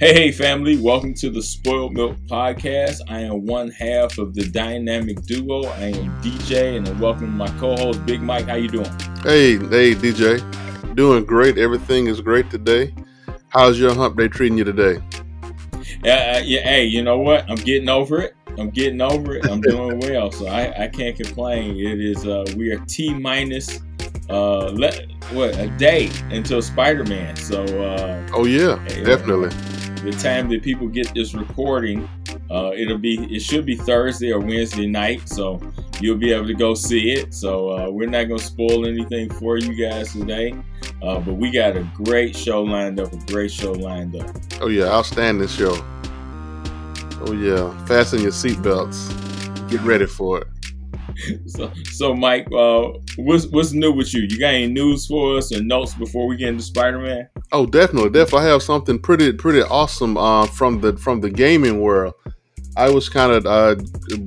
Hey, hey, family! Welcome to the Spoiled Milk Podcast. I am one half of the dynamic duo. I am DJ, and I welcome my co-host Big Mike. How you doing? Hey, hey, DJ. Doing great. Everything is great today. How's your hump day treating you today? Yeah, uh, yeah. Hey, you know what? I'm getting over it. I'm getting over it. I'm doing well, so I, I can't complain. It is uh, we are T minus uh, let, what a day until Spider Man. So uh, oh yeah, hey, definitely the time that people get this recording, uh, it'll be it should be Thursday or Wednesday night, so you'll be able to go see it. So uh, we're not gonna spoil anything for you guys today, uh, but we got a great show lined up. A great show lined up. Oh yeah, outstanding show. Oh yeah, fasten your seatbelts. Get ready for it. so, so Mike, uh, what's what's new with you? You got any news for us or notes before we get into Spider Man? Oh, definitely, definitely. I have something pretty pretty awesome uh, from the from the gaming world. I was kind of uh,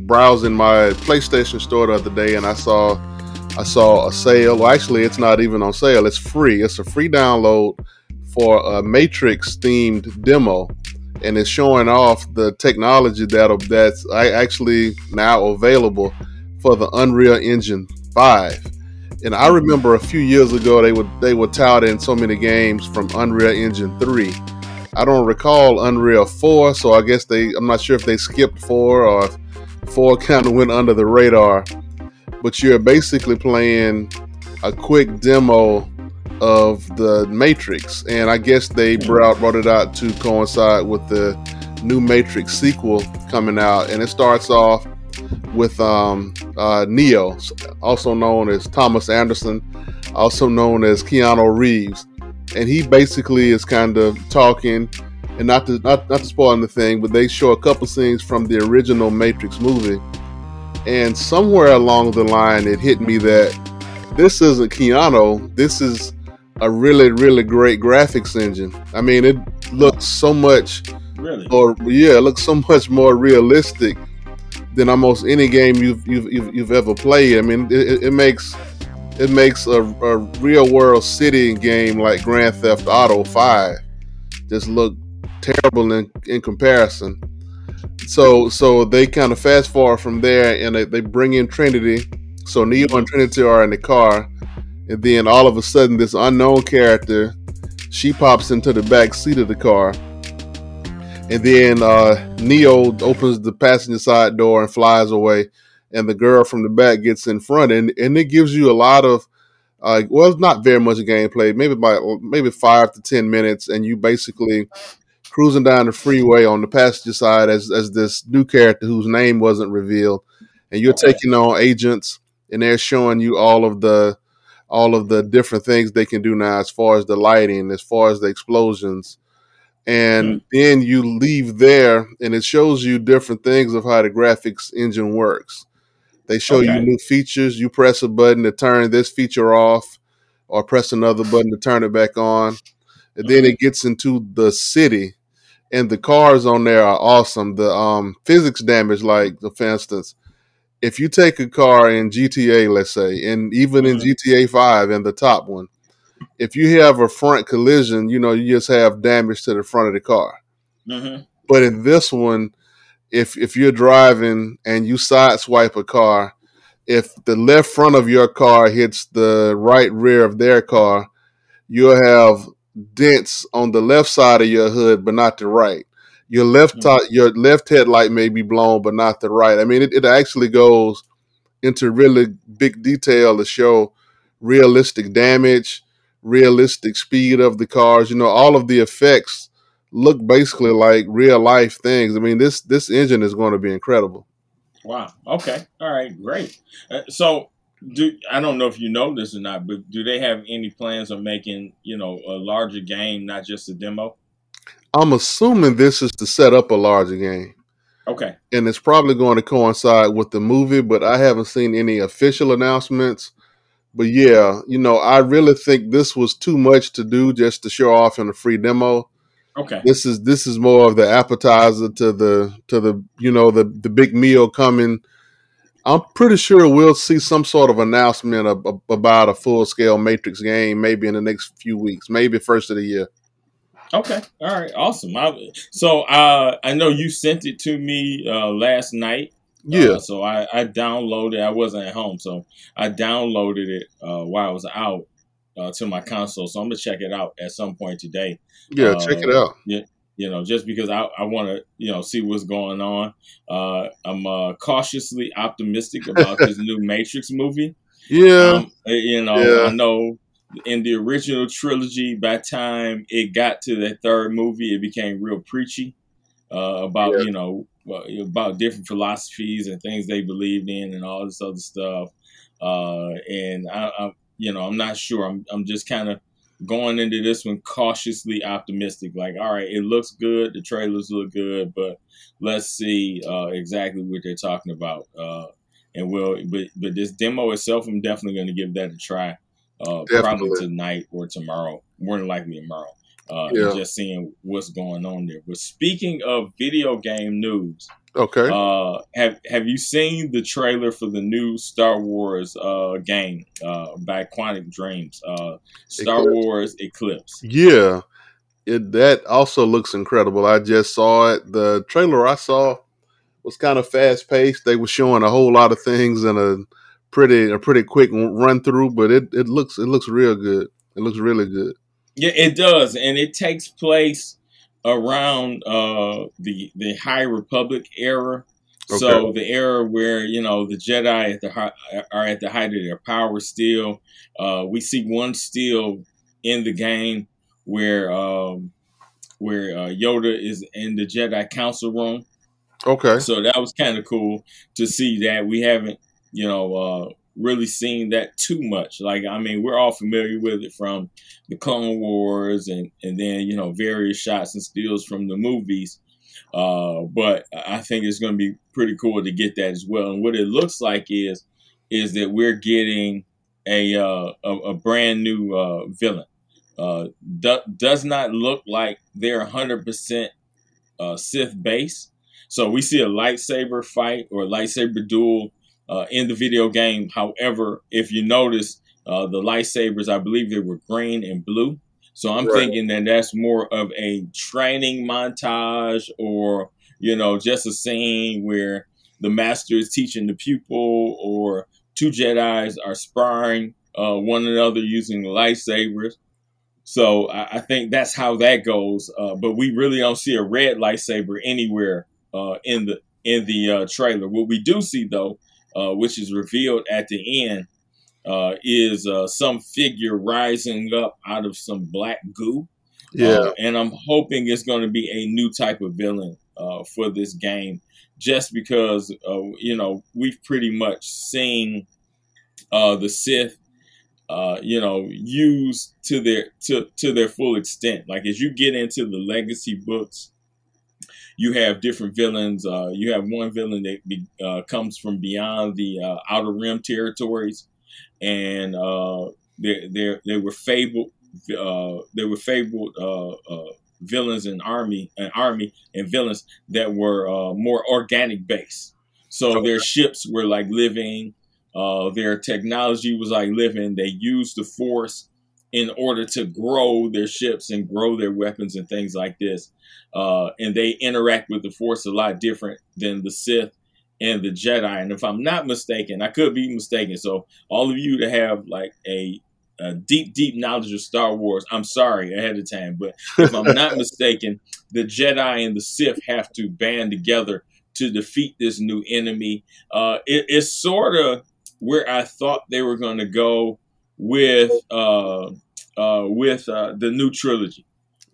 browsing my PlayStation store the other day, and I saw I saw a sale. Well, actually, it's not even on sale. It's free. It's a free download for a Matrix themed demo, and it's showing off the technology that that's actually now available for the Unreal Engine 5. And I remember a few years ago they would they were touting so many games from Unreal Engine 3. I don't recall Unreal 4, so I guess they I'm not sure if they skipped 4 or 4 kind of went under the radar. But you're basically playing a quick demo of the Matrix, and I guess they brought, brought it out to coincide with the new Matrix sequel coming out, and it starts off with um, uh, Neo, also known as Thomas Anderson, also known as Keanu Reeves, and he basically is kind of talking, and not to not, not to spoil anything, but they show a couple scenes from the original Matrix movie, and somewhere along the line, it hit me that this isn't Keanu, this is a really really great graphics engine. I mean, it looks so much. Really? Or yeah, it looks so much more realistic than almost any game you've you've you've, you've ever played. I mean, it, it makes it makes a, a, real world city game like Grand Theft Auto Five just look terrible in, in comparison. So so they kind of fast forward from there and they, they bring in Trinity. So Neo and Trinity are in the car, and then all of a sudden this unknown character she pops into the back seat of the car and then uh, Neo opens the passenger side door and flies away, and the girl from the back gets in front, and and it gives you a lot of, uh, well, it's not very much gameplay, maybe about maybe five to ten minutes, and you basically cruising down the freeway on the passenger side as as this new character whose name wasn't revealed, and you're taking on agents, and they're showing you all of the all of the different things they can do now as far as the lighting, as far as the explosions and then you leave there and it shows you different things of how the graphics engine works. They show okay. you new features. You press a button to turn this feature off or press another button to turn it back on. And then it gets into the city and the cars on there are awesome. The um, physics damage like for instance if you take a car in gta let's say and even in mm-hmm. gta 5 and the top one if you have a front collision, you know, you just have damage to the front of the car. Mm-hmm. But in this one, if if you're driving and you sideswipe a car, if the left front of your car hits the right rear of their car, you'll have dents on the left side of your hood, but not the right. Your left mm-hmm. top, your left headlight may be blown, but not the right. I mean, it, it actually goes into really big detail to show realistic damage, realistic speed of the cars. You know, all of the effects look basically like real life things. I mean, this this engine is going to be incredible. Wow. Okay. All right. Great. Uh, so, do I don't know if you know this or not, but do they have any plans of making you know a larger game, not just a demo? I'm assuming this is to set up a larger game. Okay. And it's probably going to coincide with the movie, but I haven't seen any official announcements but yeah, you know, I really think this was too much to do just to show off in a free demo. Okay. This is this is more of the appetizer to the to the you know the the big meal coming. I'm pretty sure we'll see some sort of announcement of, of, about a full scale Matrix game maybe in the next few weeks, maybe first of the year. Okay, all right, awesome. I, so uh, I know you sent it to me uh, last night. Yeah. Uh, so I, I downloaded. I wasn't at home, so I downloaded it uh, while I was out uh, to my console. So I'm gonna check it out at some point today. Yeah, check it Uh, out. You know, just because I, I want to you know see what's going on. Uh, I'm uh, cautiously optimistic about this new Matrix movie. Yeah. Um, you know, Yeah. I know in the original trilogy, by the time it got to the third movie, it became real preachy uh, about Yeah. you know well, about different philosophies and things they believed in and all this other stuff. Uh, and I, I, you know, I'm not sure. I'm I'm just kind of going into this one cautiously optimistic. Like, all right, it looks good. The trailers look good, but let's see uh, exactly what they're talking about. Uh, and we'll, but but this demo itself, I'm definitely going to give that a try. Uh, probably tonight or tomorrow. More than likely tomorrow. Uh, Yeah. and just seeing what's going on there. But speaking of video game news, Okay. uh, have have you seen the trailer for the new Star Wars uh, game uh, by Quantic Dreams? Uh, Star Eclipse. Wars Eclipse. Yeah, it that also looks incredible. I just saw it. The trailer I saw was kind of fast paced. They were showing a whole lot of things in a pretty a pretty quick run through, but it, it looks it looks real good. It looks really good. Yeah, it does, and it takes place around uh, the the High Republic era. Okay. So the era where you know the Jedi at the hi- are at the height of their power still. Uh, we see one still in the game where um, where uh, Yoda is in the Jedi Council room. Okay. So that was kind of cool to see that. We haven't, you know, uh, really seen that too much. Like, I mean, we're all familiar with it from the Clone Wars and, and then, you know, various shots and steals from the movies. Uh, but I think it's going to be pretty cool to get that as well. And what it looks like is, is that we're getting a, uh, a, a brand new uh, villain. Uh, do, does not look like they're 100% uh, Sith base. So we see a lightsaber fight or a lightsaber duel uh, in the video game. However, if you notice, uh, the lightsabers, I believe they were green and blue. So I'm Right. thinking that that's more of a training montage or, you know, just a scene where the master is teaching the pupil or two Jedi's are sparring uh, one another using the lightsabers. So I, I think that's how that goes. Uh, but we really don't see a red lightsaber anywhere uh, in the in the uh, trailer. What we do see though, uh, which is revealed at the end, uh, is uh, some figure rising up out of some black goo. Yeah. Uh, and I'm hoping it's going to be a new type of villain uh, for this game, just because uh, you know we've pretty much seen uh, the Sith, uh, you know, used to their to to their full extent. Like as you get into the legacy books, you have different villains. Uh, you have one villain that be, uh, comes from beyond the uh, outer rim territories, and uh, they they they were fabled. Uh, they were fabled uh, uh, villains and army and army and villains that were uh, more organic based. So their ships were like living. Uh, their technology was like living. They used the force in order to grow their ships and grow their weapons and things like this. Uh, and they interact with the force a lot different than the Sith and the Jedi. And if I'm not mistaken, I could be mistaken. So all of you to have like a, a deep, deep knowledge of Star Wars, I'm sorry ahead of time. But if I'm not mistaken, the Jedi and the Sith have to band together to defeat this new enemy. Uh, it, it's sort of where I thought they were going to go with uh, uh, with uh, the new trilogy.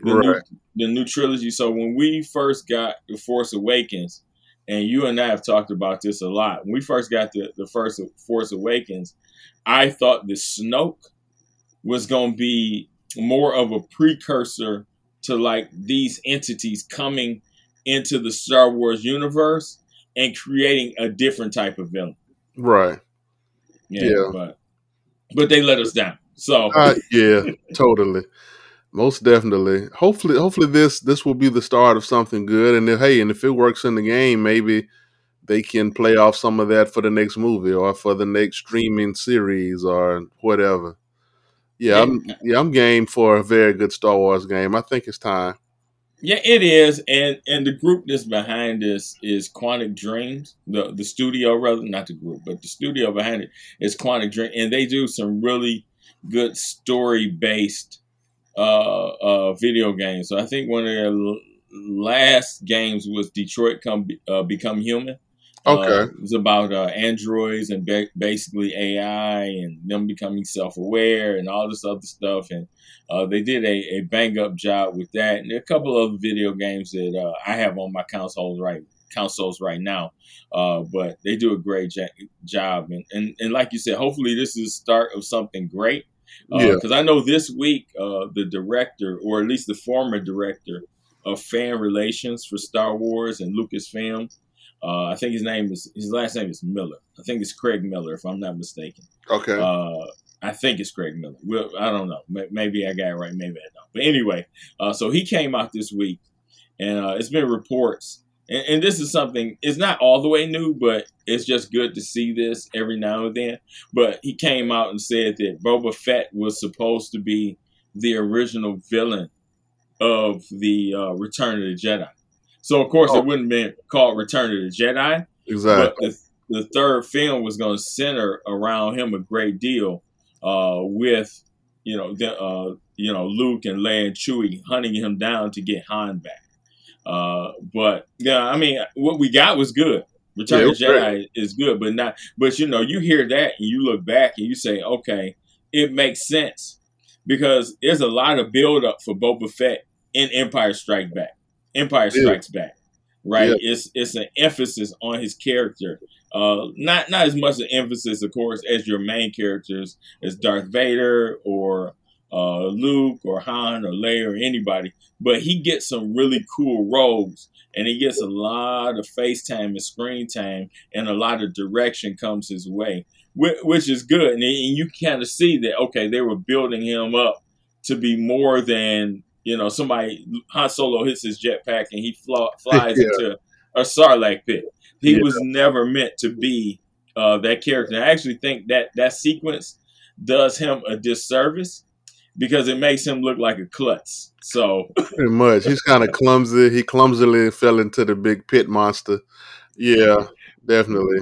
The, Right. new, the new trilogy. So when we first got the Force Awakens, and you and I have talked about this a lot. When we first got the, the first Force Awakens, I thought the Snoke was going to be more of a precursor to like these entities coming into the Star Wars universe and creating a different type of villain. Right. Yeah, Yeah. but but they let us down. So Uh, yeah, totally. Most definitely. Hopefully, hopefully this this will be the start of something good. And if hey, and if it works in the game, maybe they can play off some of that for the next movie or for the next streaming series or whatever. Yeah, I'm yeah, I'm game for a very good Star Wars game. I think it's time. Yeah, it is, and and the group that's behind this is Quantic Dreams, the the studio rather, not the group, but the studio behind it is Quantic Dream, and they do some really good story based uh, uh, video games. So I think one of their last games was Detroit Come uh, Become Human. Okay. Uh, it was about uh, androids and ba- basically AI and them becoming self aware and all this other stuff. And uh, they did a, a bang up job with that. And a couple of other video games that uh, I have on my consoles right consoles right now. Uh, but they do a great ja- job. And, and and like you said, hopefully this is the start of something great. Yeah. Because I know this week uh, the director, or at least the former director of fan relations for Star Wars and Lucasfilm. Uh, I think his name is his last name is Miller. I think it's Craig Miller, if I'm not mistaken. Okay. Uh, I think it's Craig Miller. Well, I don't know. Maybe I got it right. Maybe I don't. But anyway, uh, so he came out this week, and uh, it's been reports. And, and this is something. It's not all the way new, but it's just good to see this every now and then. But he came out and said that Boba Fett was supposed to be the original villain of the uh, Return of the Jedi. So of course Oh. it wouldn't have been called Return of the Jedi, but exactly. the, the third film was going to center around him a great deal, uh, with you know the, uh, you know Luke and Leia and Chewie hunting him down to get Han back. Uh, but yeah, I mean, what we got was good. Return Yeah, of it the was Jedi is good, but not. But you know, you hear that and you look back and you say, okay, it makes sense because there's a lot of build up for Boba Fett in Empire Strike Back. Empire Yeah. Strikes Back, right? Yeah. It's it's an emphasis on his character. Uh, not not as much an emphasis, of course, as your main characters as Darth Vader or uh, Luke or Han or Leia or anybody, but he gets some really cool roles and he gets a lot of face time and screen time and a lot of direction comes his way, which, which is good. And, and you kind of see that, okay, they were building him up to be more than, you know, somebody, Han Solo hits his jetpack and he fly, flies Yeah. into a Sarlacc pit. He Yeah. was never meant to be uh, that character. And I actually think that that sequence does him a disservice because it makes him look like a klutz. So Pretty much. He's kind of clumsy. He clumsily fell into the big pit monster. Yeah, definitely.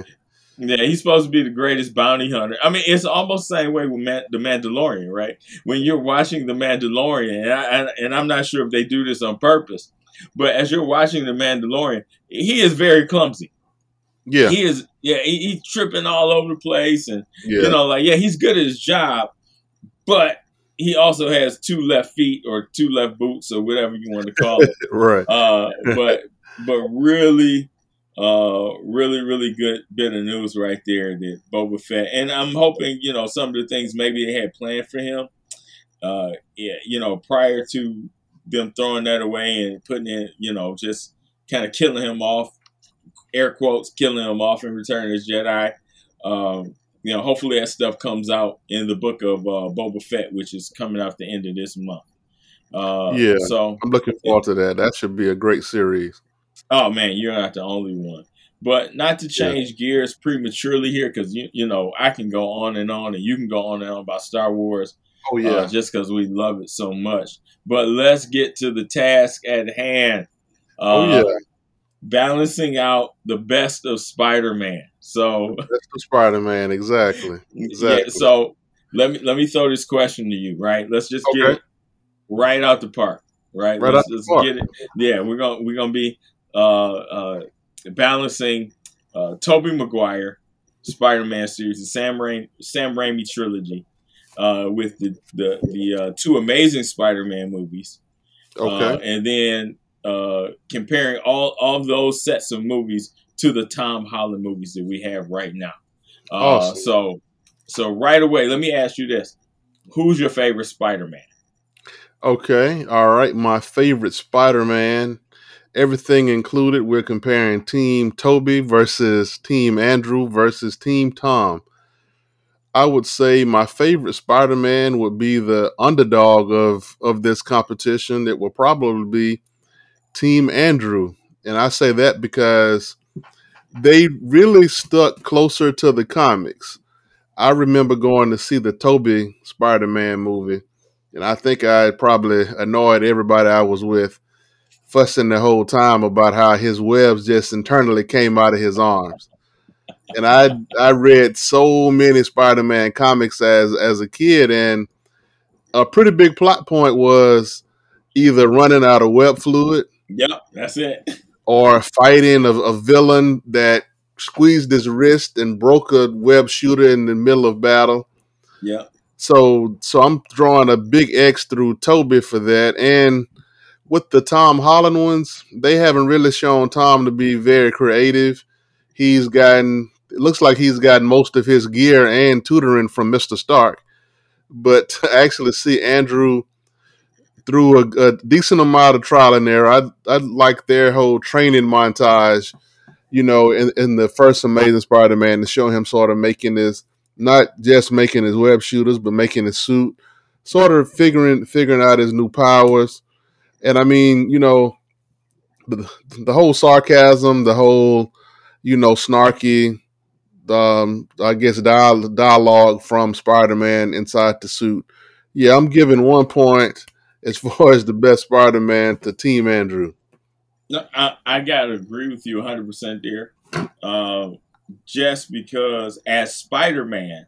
Yeah, he's supposed to be the greatest bounty hunter. I mean, it's almost the same way with Man- the Mandalorian, right? When you're watching the Mandalorian, and, I, and, I'm not sure if they do this on purpose, but as you're watching the Mandalorian, he is very clumsy. Yeah, He is, yeah, he, he's tripping all over the place, and yeah. you know, like yeah, he's good at his job, but he also has two left feet or two left boots or whatever you want to call it. right. Uh, but but really, uh, really really good bit of news right there that Boba Fett, and I'm hoping you know some of the things maybe they had planned for him. Uh, yeah, you know, prior to them throwing that away and putting in, you know, just kind of killing him off, air quotes, killing him off in Return as Jedi. Um, you know, hopefully that stuff comes out in the book of uh, Boba Fett, which is coming out the end of this month. Uh, Yeah. So I'm looking forward to that. That should be a great series. Oh man, you're not the only one. But not to change gears prematurely here, because you you know I can go on and on, and you can go on and on about Star Wars, Oh uh, yeah. just because we love it so much. But let's get to the task at hand. Uh, oh yeah. balancing out the best of Spider-Man. So That's the Spider Man. Exactly. Exactly. yeah, so let me let me throw this question to you. Right, let's just get Okay. it right out the park. Right, Right let's, out the park. get it. Yeah, we're gonna we're gonna be uh, uh, balancing uh, Tobey Maguire Spider-Man series, the Sam Raimi Sam Raimi trilogy, uh, with the the the uh, two amazing Spider-Man movies. Okay. Uh, and then uh, comparing all all of those sets of movies to the Tom Holland movies that we have right now. Uh, Awesome. So, so right away, let me ask you this: Who's your favorite Spider-Man? Okay. All right. My favorite Spider Man. Everything included. We're comparing Team Tobey versus Team Andrew versus Team Tom. I would say my favorite Spider Man would be the underdog of of this competition. It will probably be Team Andrew, and I say that because they really stuck closer to the comics. I remember going to see the Tobey Spider Man movie, and I think I probably annoyed everybody I was with, fussing the whole time about how his webs just internally came out of his arms. And I I read so many Spider Man comics as as a kid, and a pretty big plot point was either running out of web fluid. Yep, that's it. Or fighting a, a villain that squeezed his wrist and broke a web shooter in the middle of battle. Yeah. So so I'm drawing a big X through Tobey for that. And with the Tom Holland ones, they haven't really shown Tom to be very creative. He's gotten it looks like he's gotten most of his gear and tutoring from Mr. Stark. But to actually see Andrew through a, a decent amount of trial and error, I I like their whole training montage you know, in, in the first Amazing Spider-Man to show him sort of making his not just making his web shooters, but making his suit, sort of figuring figuring out his new powers. And I mean, you know, the, the whole sarcasm, the whole, you know, snarky, um, I guess dial- dialogue from Spider-Man inside the suit. Yeah, I'm giving one point as far as the best Spider-Man to Team Andrew. No, I, I gotta agree with you 100 percent there. Uh, just because as Spider Man,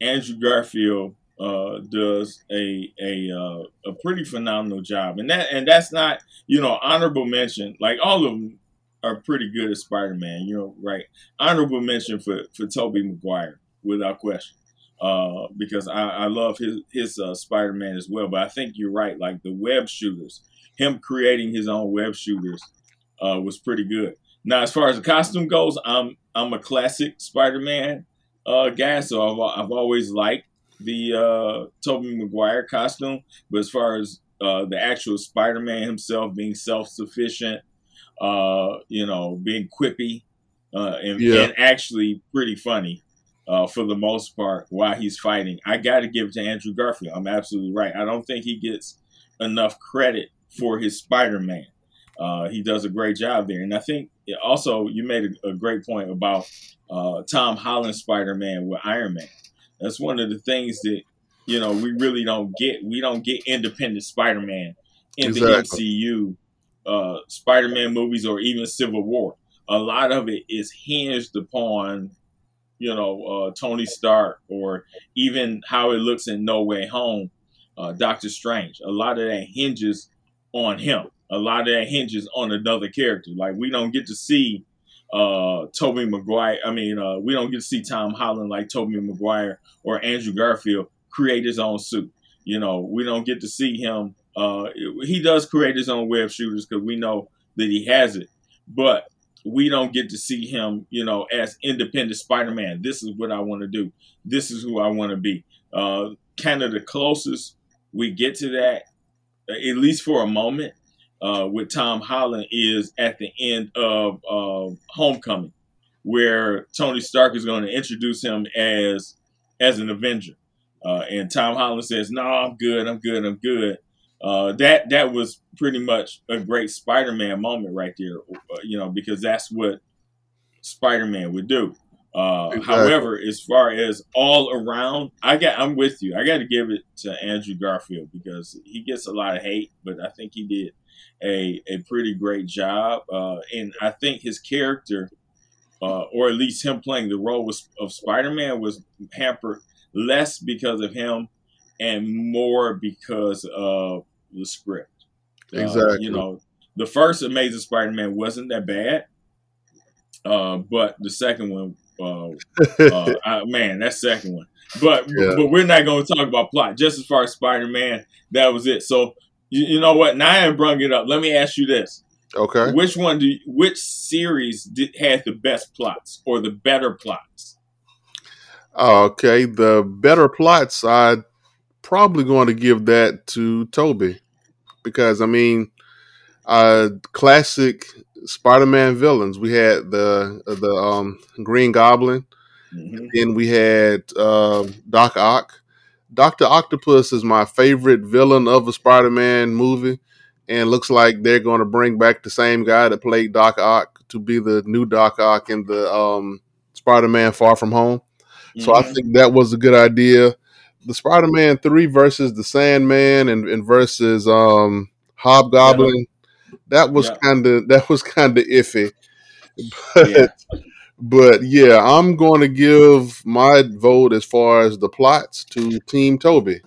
Andrew Garfield uh, does a a uh, a pretty phenomenal job, and that and that's not you know honorable mention. Like all of them are pretty good as Spider Man. You know, right? Honorable mention for for Tobey Maguire without question. Uh, because I, I love his his uh, Spider Man as well, but I think you're right. Like the web shooters, him creating his own web shooters uh, was pretty good. Now, as far as the costume goes, I'm I'm a classic Spider-Man uh, guy, so I've, I've always liked the uh, Tobey Maguire costume. But as far as uh, the actual Spider-Man himself being self-sufficient, uh, you know, being quippy, uh, and, yeah. and, actually pretty funny uh, for the most part while he's fighting, I got to give it to Andrew Garfield. I'm absolutely right. I don't think he gets enough credit for his Spider-Man. Uh, he does a great job there. And I think also you made a, a great point about uh, Tom Holland Spider Man with Iron Man. That's one of the things that you know we really don't get. We don't get independent Spider Man in exactly. the MCU uh, Spider Man movies or even Civil War. A lot of it is hinged upon you know uh, Tony Stark or even how it looks in No Way Home, uh, Doctor Strange. A lot of that hinges on him a lot of that hinges on another character. Like we don't get to see uh Tobey Maguire. I mean, uh, we don't get to see Tom Holland like Tobey Maguire or Andrew Garfield create his own suit. You know, we don't get to see him. Uh, he does create his own web shooters because we know that he has it, but we don't get to see him, you know, as independent Spider-Man. This is what I want to do. This is who I want to be. Uh, kind of the closest we get to that, at least for a moment, uh, with Tom Holland is at the end of uh, Homecoming, where Tony Stark is going to introduce him as as an Avenger, uh, and Tom Holland says, "No, I'm good. I'm good. I'm good." Uh, that that was pretty much a great Spider-Man moment right there, uh, you know, because that's what Spider-Man would do. Uh, exactly. However, as far as all around, I got I'm with you. I got to give it to Andrew Garfield because he gets a lot of hate, but I think he did a, a pretty great job. Uh, and I think his character, uh, or at least him playing the role was, of Spider Man, was hampered less because of him and more because of the script. Uh, exactly. Uh, you know, the first Amazing Spider Man wasn't that bad, uh, but the second one, uh, I, man, that second one. But yeah. but we're not going to talk about plot. Just as far as Spider Man, that was it. So you, you know what? Now I have brought it up. Let me ask you this. Okay. Which one do you, which series did had the best plots or the better plots? Okay, the better plots. I probably going to give that to Tobey because I mean, uh, classic Spider-Man villains. We had the the um, Green Goblin, mm-hmm. and we had uh, Doc Ock. Doctor Octopus is my favorite villain of a Spider-Man movie, and looks like they're going to bring back the same guy that played Doc Ock to be the new Doc Ock in the um, Spider-Man Far From Home. So I think that was a good idea. The Spider-Man three versus the Sandman and, and versus um, Hobgoblin, that was Yeah. kind of that was kind of iffy. But Yeah. But yeah, I'm going to give my vote as far as the plots to Team Tobey.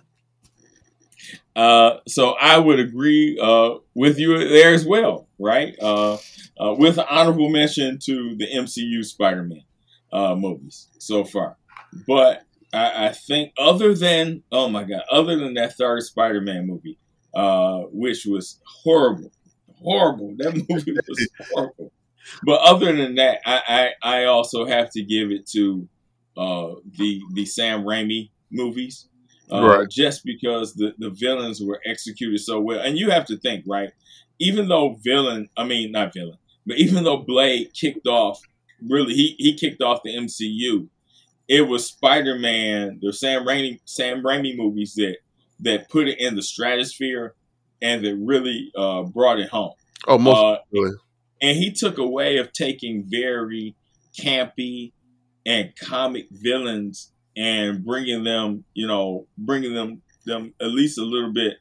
Uh, so I would agree uh, with you there as well, right? Uh, uh, with an honorable mention to the MCU Spider-Man uh, movies so far, but I, I think other than oh my god, other than that third Spider-Man movie, uh, which was horrible, horrible. That movie was horrible. But other than that, I, I, I also have to give it to uh, the the Sam Raimi movies uh, Right. just because the, the villains were executed so well. And you have to think, right? Even though villain, I mean not villain, but even though Blade kicked off, really he, he kicked off the MCU. It was Spider Man, the Sam Raimi Sam Raimi movies that that put it in the stratosphere and that really uh, brought it home. Oh, most Uh, really. And he took a way of taking very campy and comic villains and bringing them, you know, bringing them them at least a little bit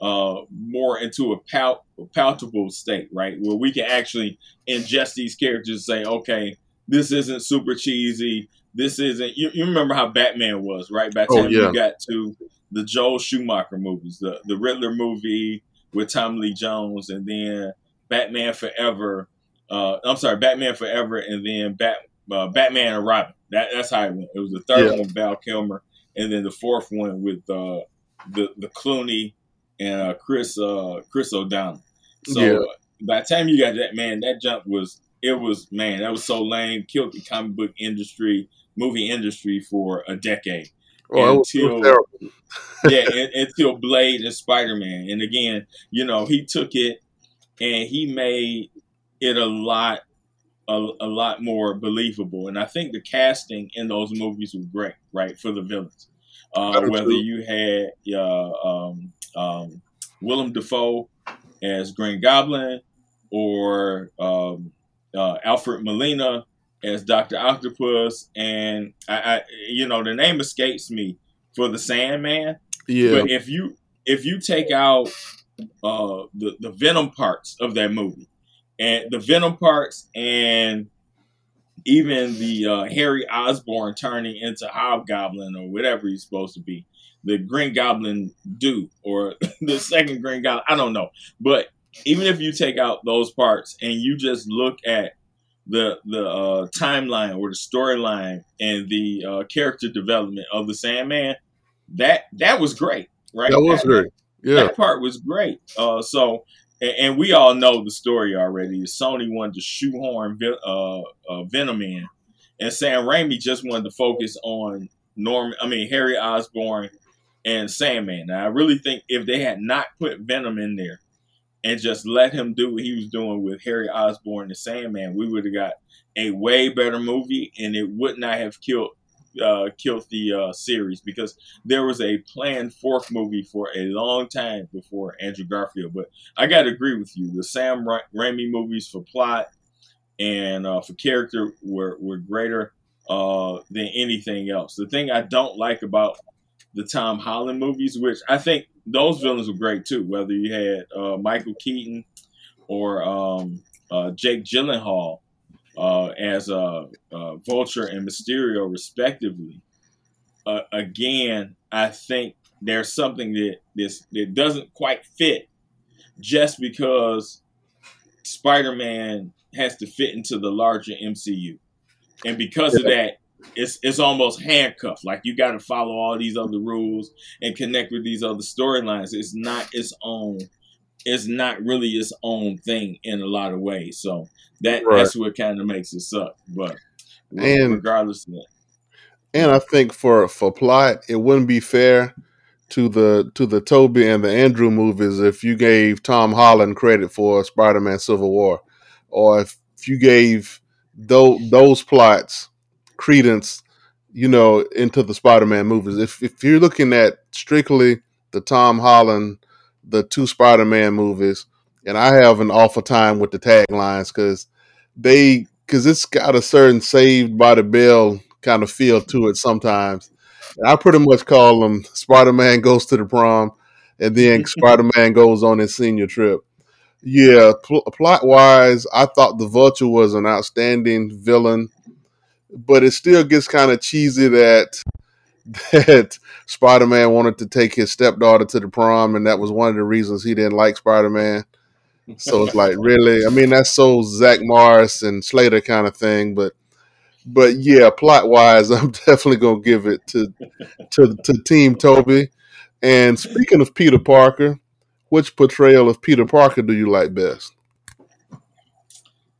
uh, more into a pal- palatable state, right, where we can actually ingest these characters and say, okay, this isn't super cheesy. This isn't. You, you remember how Batman was, right? By the Oh, time yeah. you got to the Joel Schumacher movies, the the Riddler movie with Tommy Lee Jones, and then Batman Forever. Uh, I'm sorry, Batman Forever, and then Bat, uh, Batman and Robin. That, that's how it went. It was the third Yeah. one with Val Kilmer, and then the fourth one with uh, the the Clooney and uh, Chris uh, Chris O'Donnell. So Yeah. uh, by the time you got that, man, that jump was it was man that was so lame. Killed the comic book industry, movie industry for a decade Oh, it it was until- terrible. yeah, until Blade and Spider Man. And again, you know, he took it and he made it a lot, a, a lot more believable. And I think the casting in those movies was great, right, for the villains. Uh, whether you had uh, um, um, Willem Dafoe as Green Goblin or um, uh, Alfred Molina as Doctor Octopus, and I, I, you know, the name escapes me for the Sandman. Yeah, But if you if you take out uh, the the Venom parts of that movie, and the Venom parts, and even the uh, Harry Osborn turning into Hobgoblin or whatever he's supposed to be, the Green Goblin do or the second Green Goblin, I don't know. But even if you take out those parts and you just look at the the uh, timeline or the storyline and the uh, character development of the Sandman, that that was great, right? that was great. Yeah, That part was great. Uh, so, and, and we all know the story already. Sony wanted to shoehorn uh, uh, Venom in, and Sam Raimi just wanted to focus on Norman. I mean Harry Osborn and Sandman. Now, I really think if they had not put Venom in there and just let him do what he was doing with Harry Osborn and Sandman, we would have got a way better movie, and it would not have killed uh, killed the uh, series because there was a planned fourth movie for a long time before Andrew Garfield. But I got to agree with you. The Sam Ra- Raimi movies for plot and uh, for character were, were greater uh, than anything else. The thing I don't like about the Tom Holland movies, which I think those villains were great too, whether you had uh, Michael Keaton or um, uh, Jake Gyllenhaal uh, as uh, uh, Vulture and Mysterio, respectively. Uh, again, I think there's something that this that doesn't quite fit, just because Spider-Man has to fit into the larger MCU, and because of that, it's it's almost handcuffed. Like you got to follow all these other rules and connect with these other storylines. It's not its own. It's not really its own thing in a lot of ways. So that Right. that's what kind of makes it suck. But And- regardless of that, and I think for for plot, it wouldn't be fair to the to the Tobey and the Andrew movies if you gave Tom Holland credit for Spider-Man: Civil War, or if, if you gave those those plots credence, you know, into the Spider-Man movies. If if you're looking at strictly the Tom Holland, the two Spider-Man movies, and I have an awful time with the taglines because they because it's got a certain Saved by the Bell kind of feel to it sometimes. I pretty much call them Spider Man goes to the prom, and then Spider Man goes on his senior trip. Yeah, pl- plot wise, I thought the Vulture was an outstanding villain, but it still gets kind of cheesy that that Spider Man wanted to take his stepdaughter to the prom, and that was one of the reasons he didn't like Spider Man. So it's like, really? I mean, that's so Zach Morris and Slater kind of thing, but but yeah, plot wise, I'm definitely gonna give it to to to Team Tobey. And speaking of Peter Parker, which portrayal of Peter Parker do you like best?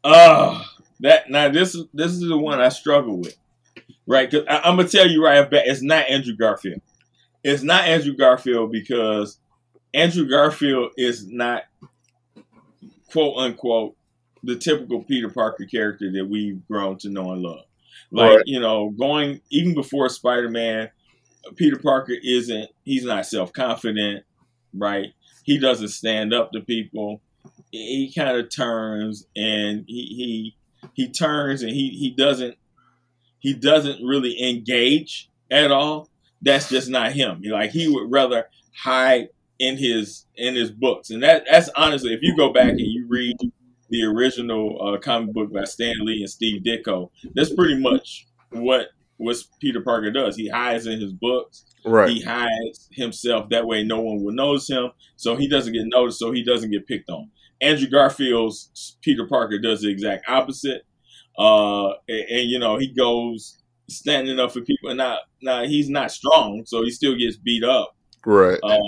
Uh that now this is this is the one I struggle with, right? Because I'm gonna tell you right off it's not Andrew Garfield. It's not Andrew Garfield because Andrew Garfield is not quote unquote the typical Peter Parker character that we've grown to know and love. Like, right. you know, going even before Spider Man, Peter Parker isn't, he's not self confident, right? He doesn't stand up to people. He kind of turns and he, he, he turns and he, he doesn't, he doesn't really engage at all. That's just not him. Like he would rather hide in his in his books, and that that's honestly, if you go back and you read the original uh, comic book by Stan Lee and Steve Ditko, that's pretty much what what Peter Parker does. He hides in his books. Right. He hides himself that way no one will notice him, so he doesn't get noticed, so he doesn't get picked on. Andrew Garfield's Peter Parker does the exact opposite. Uh, and, and, you know he goes standing up for people. And now, now he's not strong, so he still gets beat up. Right. uh,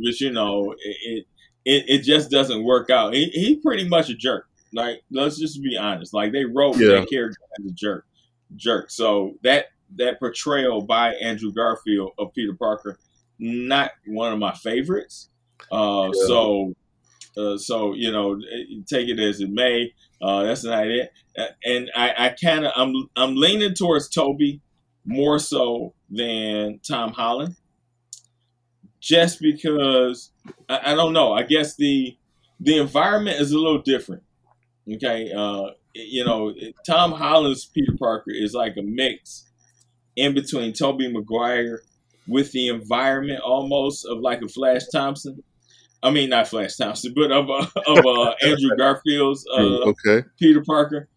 you know it, it, it just doesn't work out. He, he pretty much a jerk. Like let's just be honest. Like they wrote yeah. that character as a jerk, jerk. So that that portrayal by Andrew Garfield of Peter Parker, not one of my favorites. Uh, yeah. So uh, so you know, take it as it may. Uh, that's not it. And I, I kind of I'm I'm leaning towards Tobey more so than Tom Holland just because I, I, don't know. I guess the the environment is a little different. Okay, uh, you know, Tom Holland's Peter Parker is like a mix in between Tobey Maguire with the environment almost of like a Flash Thompson. I mean, not Flash Thompson, but of uh, of uh, Andrew Garfield's uh, okay. Peter Parker.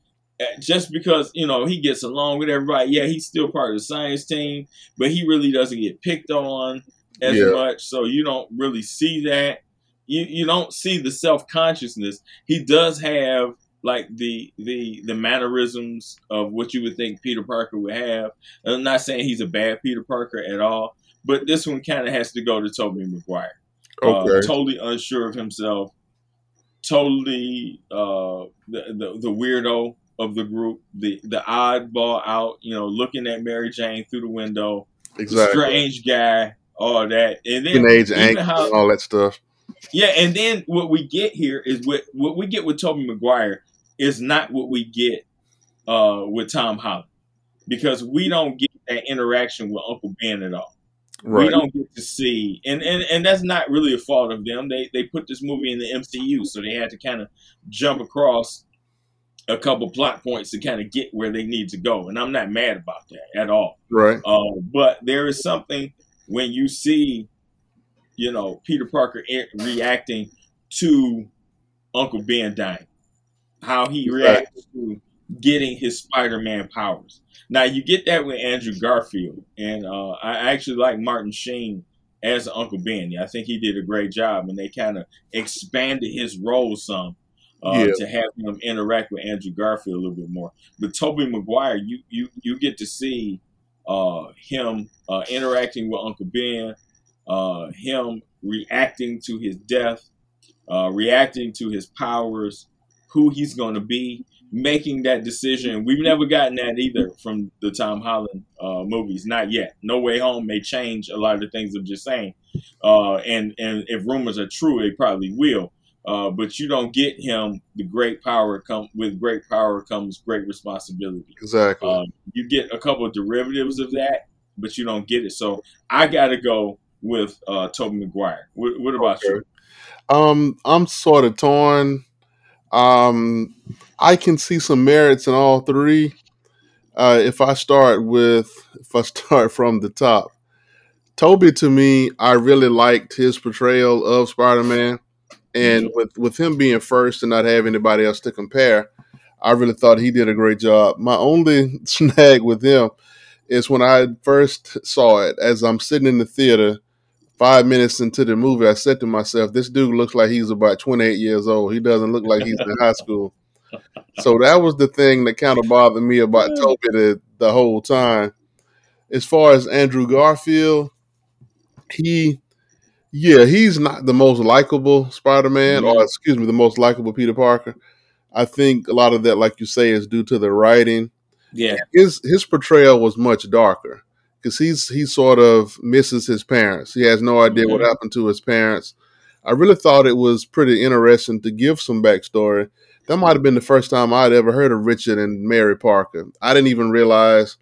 Uh, just because you know he gets along with everybody, yeah, he's still part of the science team, but he really doesn't get picked on as yeah. much, so you don't really see that. You you don't see the self consciousness. He does have like the the the mannerisms of what you would think Peter Parker would have. I'm not saying he's a bad Peter Parker at all, but this one kind of has to go to Tobey Maguire. Okay. Uh, totally unsure of himself, totally uh, the, the the weirdo of the group, the the oddball out, you know, looking at Mary Jane through the window, exactly. strange guy, all that, and then teenage angst, how, all that stuff. Yeah, and then what we get here is what what we get with Tobey Maguire is not what we get uh, with Tom Holland because we don't get that interaction with Uncle Ben at all. Right. We don't get to see, and, and and that's not really a fault of them. They they put this movie in the MCU, so they had to kind of jump across a couple plot points to kind of get where they need to go, and I'm not mad about that at all. Right. Uh, but there is something when you see, you know, Peter Parker reacting to Uncle Ben dying, how he reacts to getting his Spider-Man powers. Now you get that with Andrew Garfield, and uh, I actually like Martin Sheen as Uncle Ben. I think he did a great job, and they kind of expanded his role some uh, yeah. to have him interact with Andrew Garfield a little bit more. But Tobey Maguire, you you you get to see uh, him uh, interacting with Uncle Ben, uh, him reacting to his death, uh, reacting to his powers, who he's going to be, making that decision. We've never gotten that either from the Tom Holland uh, movies, not yet. No Way Home may change a lot of the things I'm just saying, uh, and and if rumors are true, they probably will. Uh, but you don't get him the great power come with great power comes great responsibility. Exactly. Uh, you get a couple of derivatives of that, but you don't get it. So I got to go with uh, Tobey Maguire. What, what about okay. you? Um, I'm sort of torn. Um, I can see some merits in all three. Uh, if I start with, if I start from the top, Tobey to me, I really liked his portrayal of Spider Man, and Mhm. with with him being first and not having anybody else to compare, I really thought he did a great job. My only snag with him is when I first saw it, as I'm sitting in the theater, five minutes into the movie, I said to myself, "This dude looks like he's about 28 years old. He doesn't look like he's in high school." So that was the thing that kind of bothered me about Tobey the, the whole time. As far as Andrew Garfield, he, yeah, he's not the most likable Spider-Man, or Mhm. excuse me, the most likable Peter Parker. I think a lot of that, like you say, is due to the writing. Yeah. His his portrayal was much darker because he's he sort of misses his parents. He has no idea what Mhm. happened to his parents. I really thought it was pretty interesting to give some backstory. That might have been the first time I'd ever heard of Richard and Mary Parker. I didn't even realize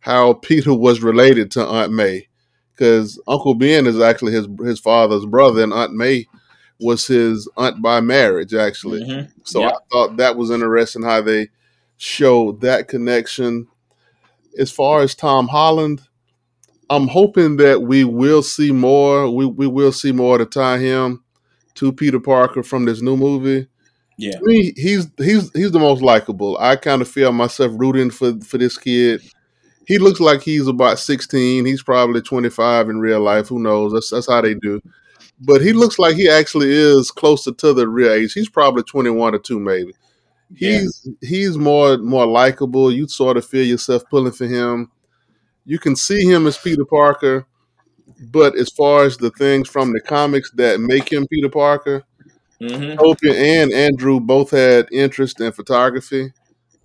how Peter was related to Aunt May because Uncle Ben is actually his his father's brother, and Aunt May was his aunt by marriage, actually. Mhm. So Yeah. I thought that was interesting how they showed that connection. As far as Tom Holland, I'm hoping that we will see more. We we will see more to tie him to Peter Parker from this new movie. Yeah. He's he's he's the most likable. I kind of feel myself rooting for for this kid. He looks like he's about 16. He's probably 25 in real life. Who knows? That's that's how they do. But he looks like he actually is closer to the real age. He's probably 21 or 2 maybe. Yeah. He's he's more more likable. You sort of feel yourself pulling for him. You can see him as Peter Parker, but as far as the things from the comics that make him Peter Parker, Tobey and Andrew both had interest in photography.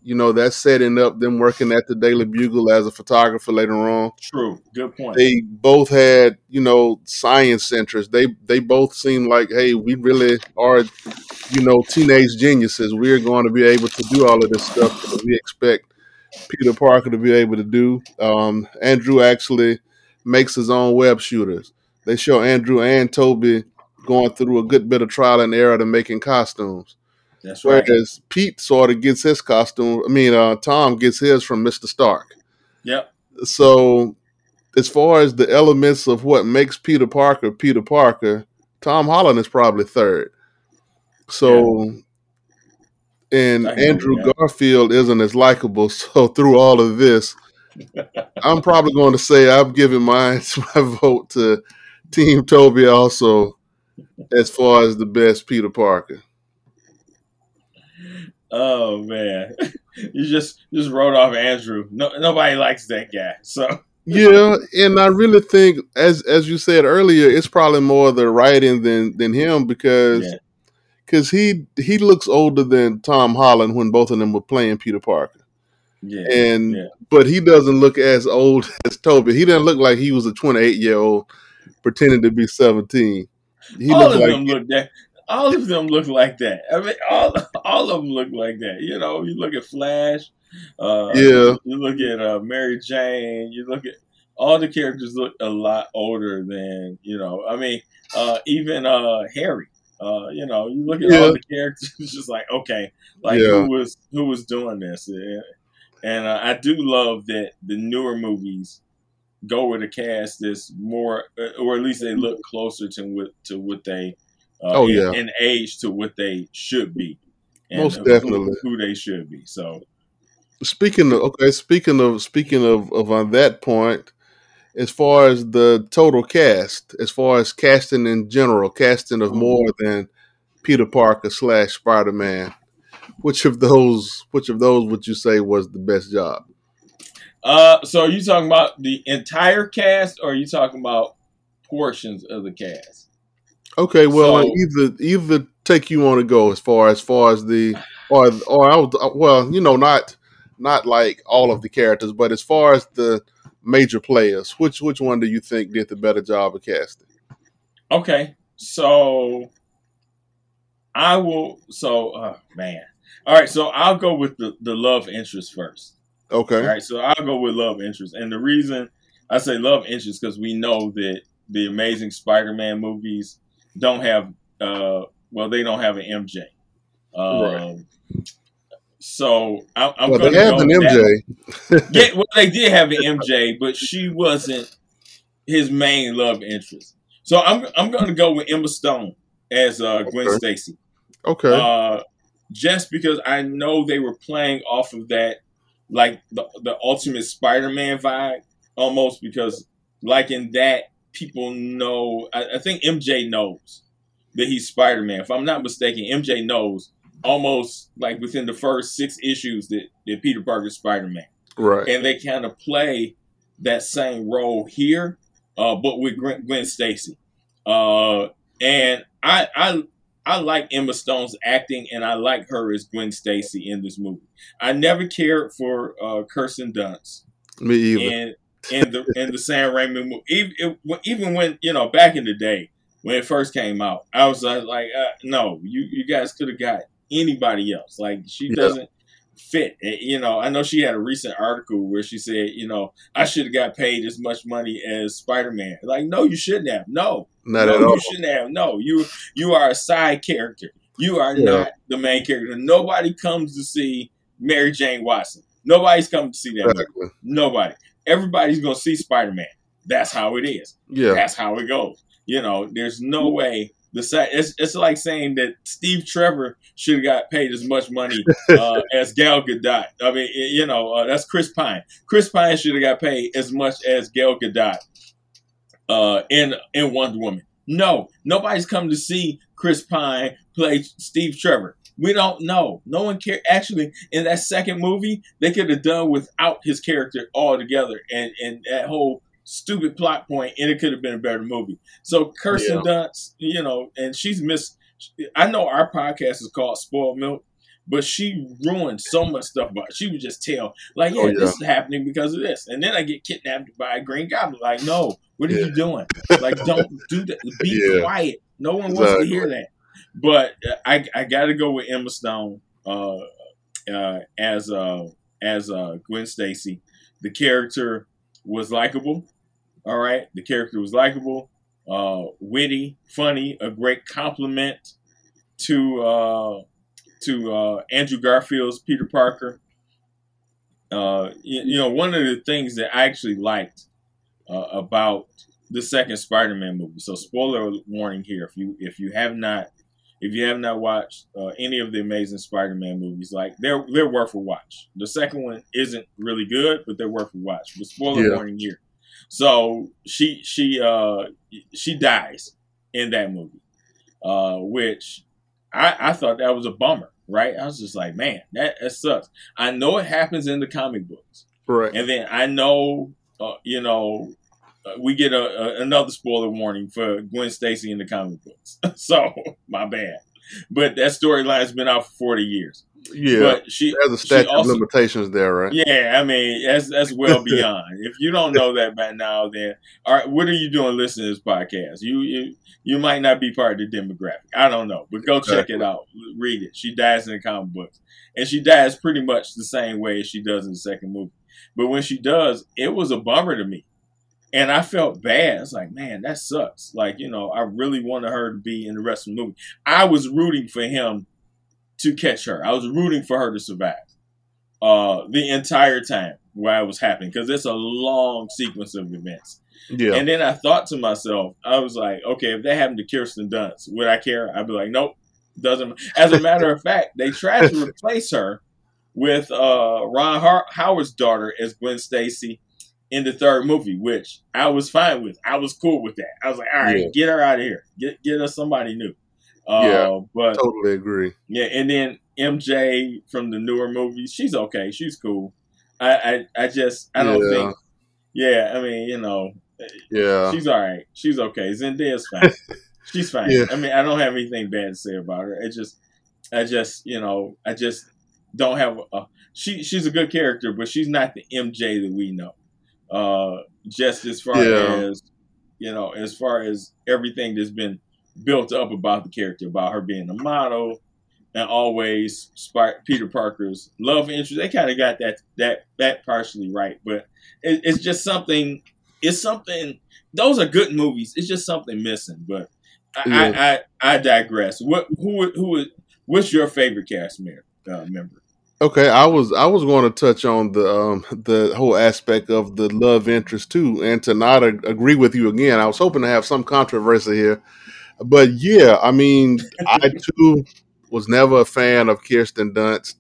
You know, that's setting up them working at the Daily Bugle as a photographer later on. True. Good point. They both had, you know, science interests. They they both seemed like, hey, we really are, you know, teenage geniuses. We're going to be able to do all of this stuff that we expect Peter Parker to be able to do. Um, Andrew actually makes his own web shooters. They show Andrew and Tobey going through a good bit of trial and error to making costumes. That's right. Whereas Pete sort of gets his costume. I mean, uh, Tom gets his from Mister Stark. Yep. So, as far as the elements of what makes Peter Parker Peter Parker, Tom Holland is probably third. So, and I Andrew that. Garfield isn't as likable. So, through all of this, I'm probably going to say I've given my my vote to Team Tobey also, as far as the best Peter Parker. Oh man, you just just wrote off Andrew. No, nobody likes that guy. So Yeah, and I really think, as as you said earlier, it's probably more the writing than than him because yeah, because he he looks older than Tom Holland when both of them were playing Peter Parker, yeah, and yeah. but he doesn't look as old as Tobey. He doesn't look like he was a twenty eight year old pretending to be seventeen. He all of like them look that. All of them look like that. I mean, all all of them look like that. You know, you look at Flash. Uh, Yeah. You look at uh, Mary Jane. You look at all the characters look a lot older than you know. I mean, uh, even uh, Harry. Uh, you know, you look at Yeah. all the characters. It's just like okay, like Yeah. who was who was doing this? And, and uh, I do love that the newer movies go with a cast that's more, uh, or at least they look closer to what to what they, uh, Oh, in, yeah. in age to what they should be, and Most who- definitely. who, they should be. So Speaking of okay, speaking of speaking of of on that point, as far as the total cast, as far as casting in general, casting of more than Peter Parker slash Spider Man, which of those which of those would you say was the best job? Uh, so are you talking about the entire cast, or are you talking about portions of the cast? Okay, well So- either either take you want to go as far as far as the or or I would, well you know not not like all of the characters, but as far as the major players, which which one do you think did the better job of casting? Okay, so I will. So, uh, man, all right. So I'll go with the the love interest first. Okay. All right, so I'll go with love interest, and the reason I say love interest because we know that the Amazing Spider-Man movies don't have, uh, well, they don't have an MJ. Um, Right. So I, I'm Well, going they have an that. MJ. Yeah, well, they did have an MJ, but she wasn't his main love interest. So I'm I'm going to go with Emma Stone as uh, Gwen Okay. Stacy, Okay. uh, just because I know they were playing off of that, like the the Ultimate Spider-Man vibe, almost because like in that people know. I, I think MJ knows that he's Spider-Man. If I'm not mistaken, MJ knows almost like within the first six issues that, that Peter Parker's Spider-Man right. and they kind of play that same role here, uh, but with Gwen, Gwen Stacy. Uh, and I, I, I like Emma Stone's acting, and I like her as Gwen Stacy in this movie. I never cared for uh, Kirsten Dunst Me either. in in the in the Sam Raimi movie. Even, even when you know back in the day when it first came out, I was uh, like, uh, no, you you guys could have got anybody else. Like she Yeah. doesn't fit. You know, I know she had a recent article where she said, you know, I should have got paid as much money as Spider Man. Like, no, you shouldn't have. No, Not no, at all. you shouldn't have. No, you you are a side character. You are Yeah. not the main character. Nobody comes to see Mary Jane Watson. Nobody's coming to see that. Exactly. Nobody. Everybody's gonna see Spider Man. That's how it is. Yeah. That's how it goes. You know, there's no way the sa- it's it's like saying that Steve Trevor should have got paid as much money uh, as Gal Gadot. I mean, you know, uh, that's Chris Pine. Chris Pine should have got paid as much as Gal Gadot uh, in in Wonder Woman. No, nobody's come to see Chris Pine play Steve Trevor. We don't know. No one care. Actually, in that second movie, they could have done without his character altogether, and and that whole stupid plot point, and it could have been a better movie. So Kirsten Dunst, you know, and she's missed. I know our podcast is called Spoiled Milk, but she ruined so much stuff about. It. She would just tell, like, yeah, Oh, yeah. this is happening because of this, and then I get kidnapped by a Green Goblin. Like, no, what are Yeah. you doing? Like, don't do that. Be Yeah. quiet. No one wants to hear that. But uh, I I got to go with Emma Stone uh, uh, as uh, as uh, Gwen Stacy. The character was likable. All right, the character was likable, uh, witty, funny, a great compliment to uh, to uh, Andrew Garfield's Peter Parker. Uh, you, you know, one of the things that I actually liked uh, about the second Spider-Man movie. So, spoiler warning here: if you if you have not if you have not watched uh, any of the Amazing Spider-Man movies, like they're they're worth a watch. The second one isn't really good, but they're worth a watch. But spoiler Yeah. warning here. So she she uh she dies in that movie, uh, which I I thought that was a bummer. Right? I was just like, man, that, that sucks. I know it happens in the comic books, Right. and then I know, uh, you know, uh, we get a, a, another spoiler warning for Gwen Stacy in the comic books. so my bad, but that storyline's been out for forty years. Yeah. But she There's a statute also- of limitations there, right? yeah, I mean that's that's well beyond. if you don't know that by now, then all right, what are you doing listening to this podcast? You you you might not be part of the demographic. I don't know, but go check it out. Read it. She dies in the comic books, and she dies pretty much the same way as she does in the second movie. But when she does, it was a bummer to me, and I felt bad. It's like, man, that sucks. Like you know, I really wanted her to be in the rest of the movie. I was rooting for him to catch her. I was rooting for her to survive uh, the entire time while it was happening because it's a long sequence of events. Yeah. And then I thought to myself, I was like, okay, if that happened to Kirsten Dunst, would I care? I'd be like, nope, doesn't. As a matter of fact, they tried to replace her with uh, Ron Har- Howard's daughter as Gwen Stacy in the third movie, which I was fine with. I was cool with that. I was like, all right, Yeah. get her out of here. Get get us somebody new. Uh, Yeah. but totally agree. yeah, and then MJ from the newer movies, she's okay. She's cool. I I, I just I don't Yeah. think. Yeah, I mean, you know, Yeah. she's all right. She's okay. Zendaya's fine. she's fine. Yeah. I mean, I don't have anything bad to say about her. It just, I just, you know, I just don't have a. She she's a good character, but she's not the MJ that we know. Uh, just as far Yeah. as you know, as far as everything that's been built up about the character, about her being a model, and always Spark, Peter Parker's love interest. They kind of got that that that partially right, but it, it's just something. It's something. Those are good movies. It's just something missing. But I Yeah. I, I, I digress. What who who what's your favorite cast member? Uh, member? Okay, I was I was going to touch on the um, the whole aspect of the love interest too, and to not ag- agree with you again. I was hoping to have some controversy here, but yeah, I mean, I too was never a fan of Kirsten Dunst.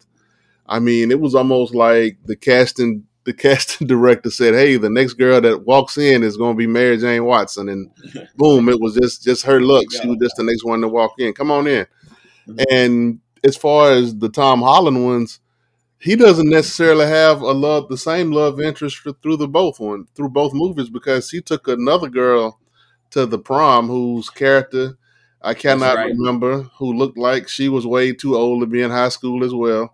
I mean, it was almost like the casting the casting director said, "Hey, the next girl that walks in is going to be Mary Jane Watson," and boom, it was just just her look. She was just the next one to walk in. Come on in. Mhm. And as far as the Tom Holland ones, he doesn't necessarily have a love the same love interest through the both one through both movies because he took another girl to the prom whose character I cannot right. remember who looked like she was way too old to be in high school as well.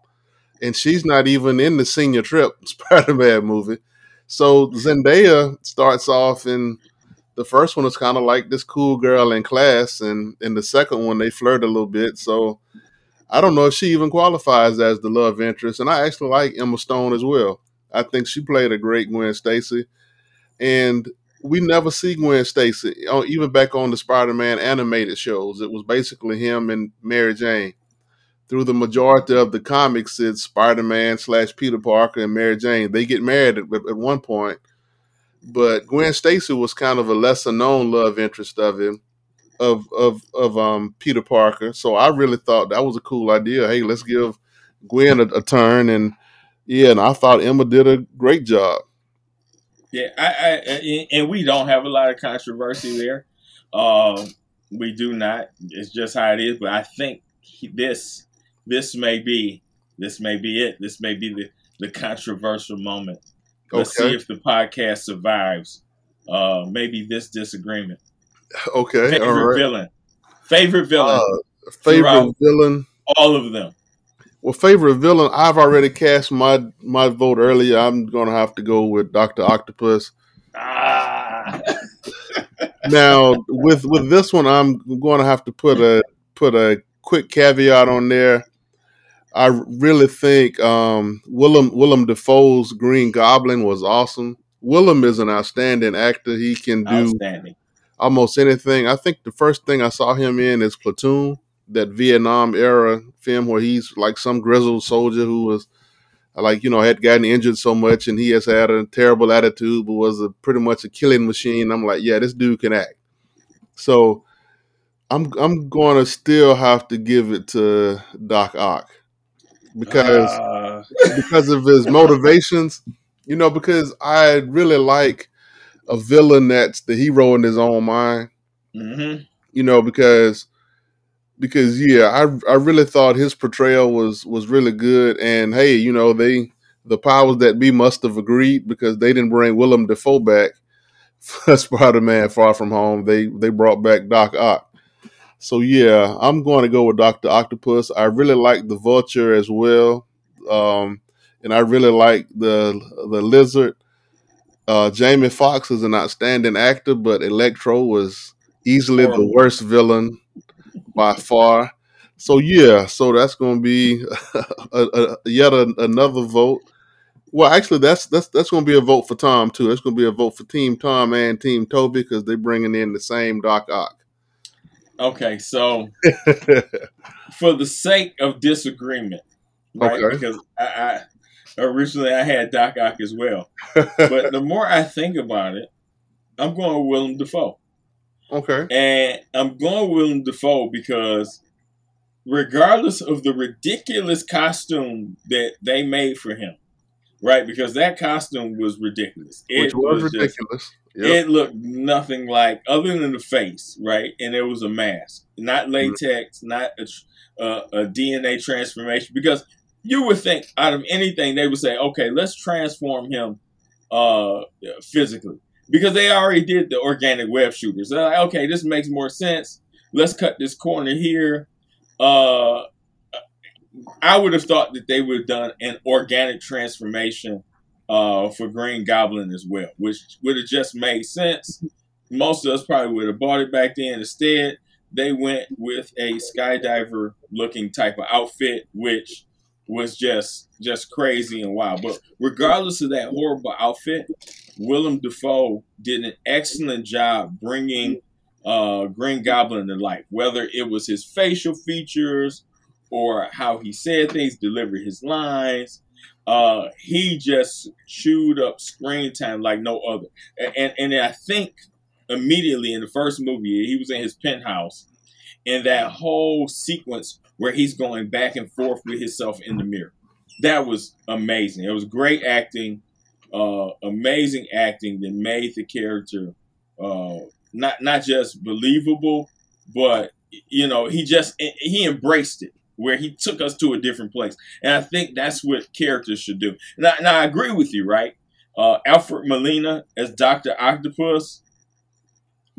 And she's not even in the senior trip Spider-Man movie. So Zendaya starts off in the first one is kind of like this cool girl in class, and in the second one they flirt a little bit. So I don't know if she even qualifies as the love interest. And I actually like Emma Stone as well. I think she played a great Gwen Stacy, and we never see Gwen Stacy. Oh, Even back on the Spider-Man animated shows, it was basically him and Mary Jane. Through the majority of the comics, it's Spider-Man slash Peter Parker and Mary Jane. They get married at, at one point, but Gwen Stacy was kind of a lesser known love interest of him, of of of um Peter Parker. So I really thought that was a cool idea. Hey, let's give Gwen a, a turn, and yeah, and I thought Emma did a great job. Yeah, I, I and we don't have a lot of controversy there. Um, we do not. It's just how it is. But I think this this may be this may be it. This may be the the controversial moment. Let's Okay. see if the podcast survives. Uh, maybe this disagreement. Okay, Favorite right. villain. Favorite villain. Uh, favorite villain. all of them. Well, favorite villain. I've already cast my my vote earlier. I'm gonna have to go with Doctor Octopus. Ah. Now, with with this one, I'm going to have to put a put a quick caveat on there. I really think um, Willem Willem Dafoe's Green Goblin was awesome. Willem is an outstanding actor. He can do almost anything. I think the first thing I saw him in is Platoon, that Vietnam era film where he's like some grizzled soldier who was like you know had gotten injured so much and he has had a terrible attitude but was a pretty much a killing machine. I'm like, yeah, this dude can act. So I'm I'm going to still have to give it to Doc Ock because Uh, because of his motivations. You know, because I really like a villain that's the hero in his own mind mhm. you know because because yeah i i really thought his portrayal was was really good. And hey you know they the powers that be must have agreed because they didn't bring willem dafoe back for spider-man far from home. They they brought back doc ock. So yeah i'm going to go with dr octopus. I really like the vulture as well. Um and i really like the the lizard. Uh jamie foxx is an outstanding actor but electro was easily the worst villain by far. So yeah, so that's going to be a, a, yet a, another vote. Well, actually, that's that's that's going to be a vote for Tom too. That's going to be a vote for Team Tom and Team Tobey because they're bringing in the same Doc Ock. Okay, so for the sake of disagreement, right? Okay. Because I, I originally I had Doc Ock as well, but the more I think about it, I'm going with Willem Dafoe, okay, and I'm going with Willem Dafoe because regardless of the ridiculous costume that they made for him, right? Because that costume was ridiculous. which It was, just- ridiculous. Yep. It looked nothing like, other than the face, right? And it was a mask, not latex, not a, uh, a DNA transformation. Because you would think, out of anything, they would say, okay, let's transform him uh, physically. Because they already did the organic web shooters. They're like, okay, this makes more sense. Let's cut this corner here. Uh, I would have thought that they would have done an organic transformation uh, for Green Goblin as well, which would have just made sense. Most of us probably would have bought it back then. Instead, they went with a skydiver looking type of outfit, which was just just crazy and wild. But regardless of that horrible outfit, Willem Dafoe did an excellent job bringing uh, Green Goblin to life. Whether it was his facial features or how he said things, delivered his lines. Uh, he just chewed up screen time like no other. And, and, I think immediately in the first movie, he was in his penthouse, and that whole sequence where he's going back and forth with himself in the mirror. That was amazing. It was great acting, uh, amazing acting that made the character uh, not not just believable, but you know he just he embraced it where he took us to a different place, and I think that's what characters should do. And I, I agree with you, right? Uh, Alfred Molina as Doctor Octopus,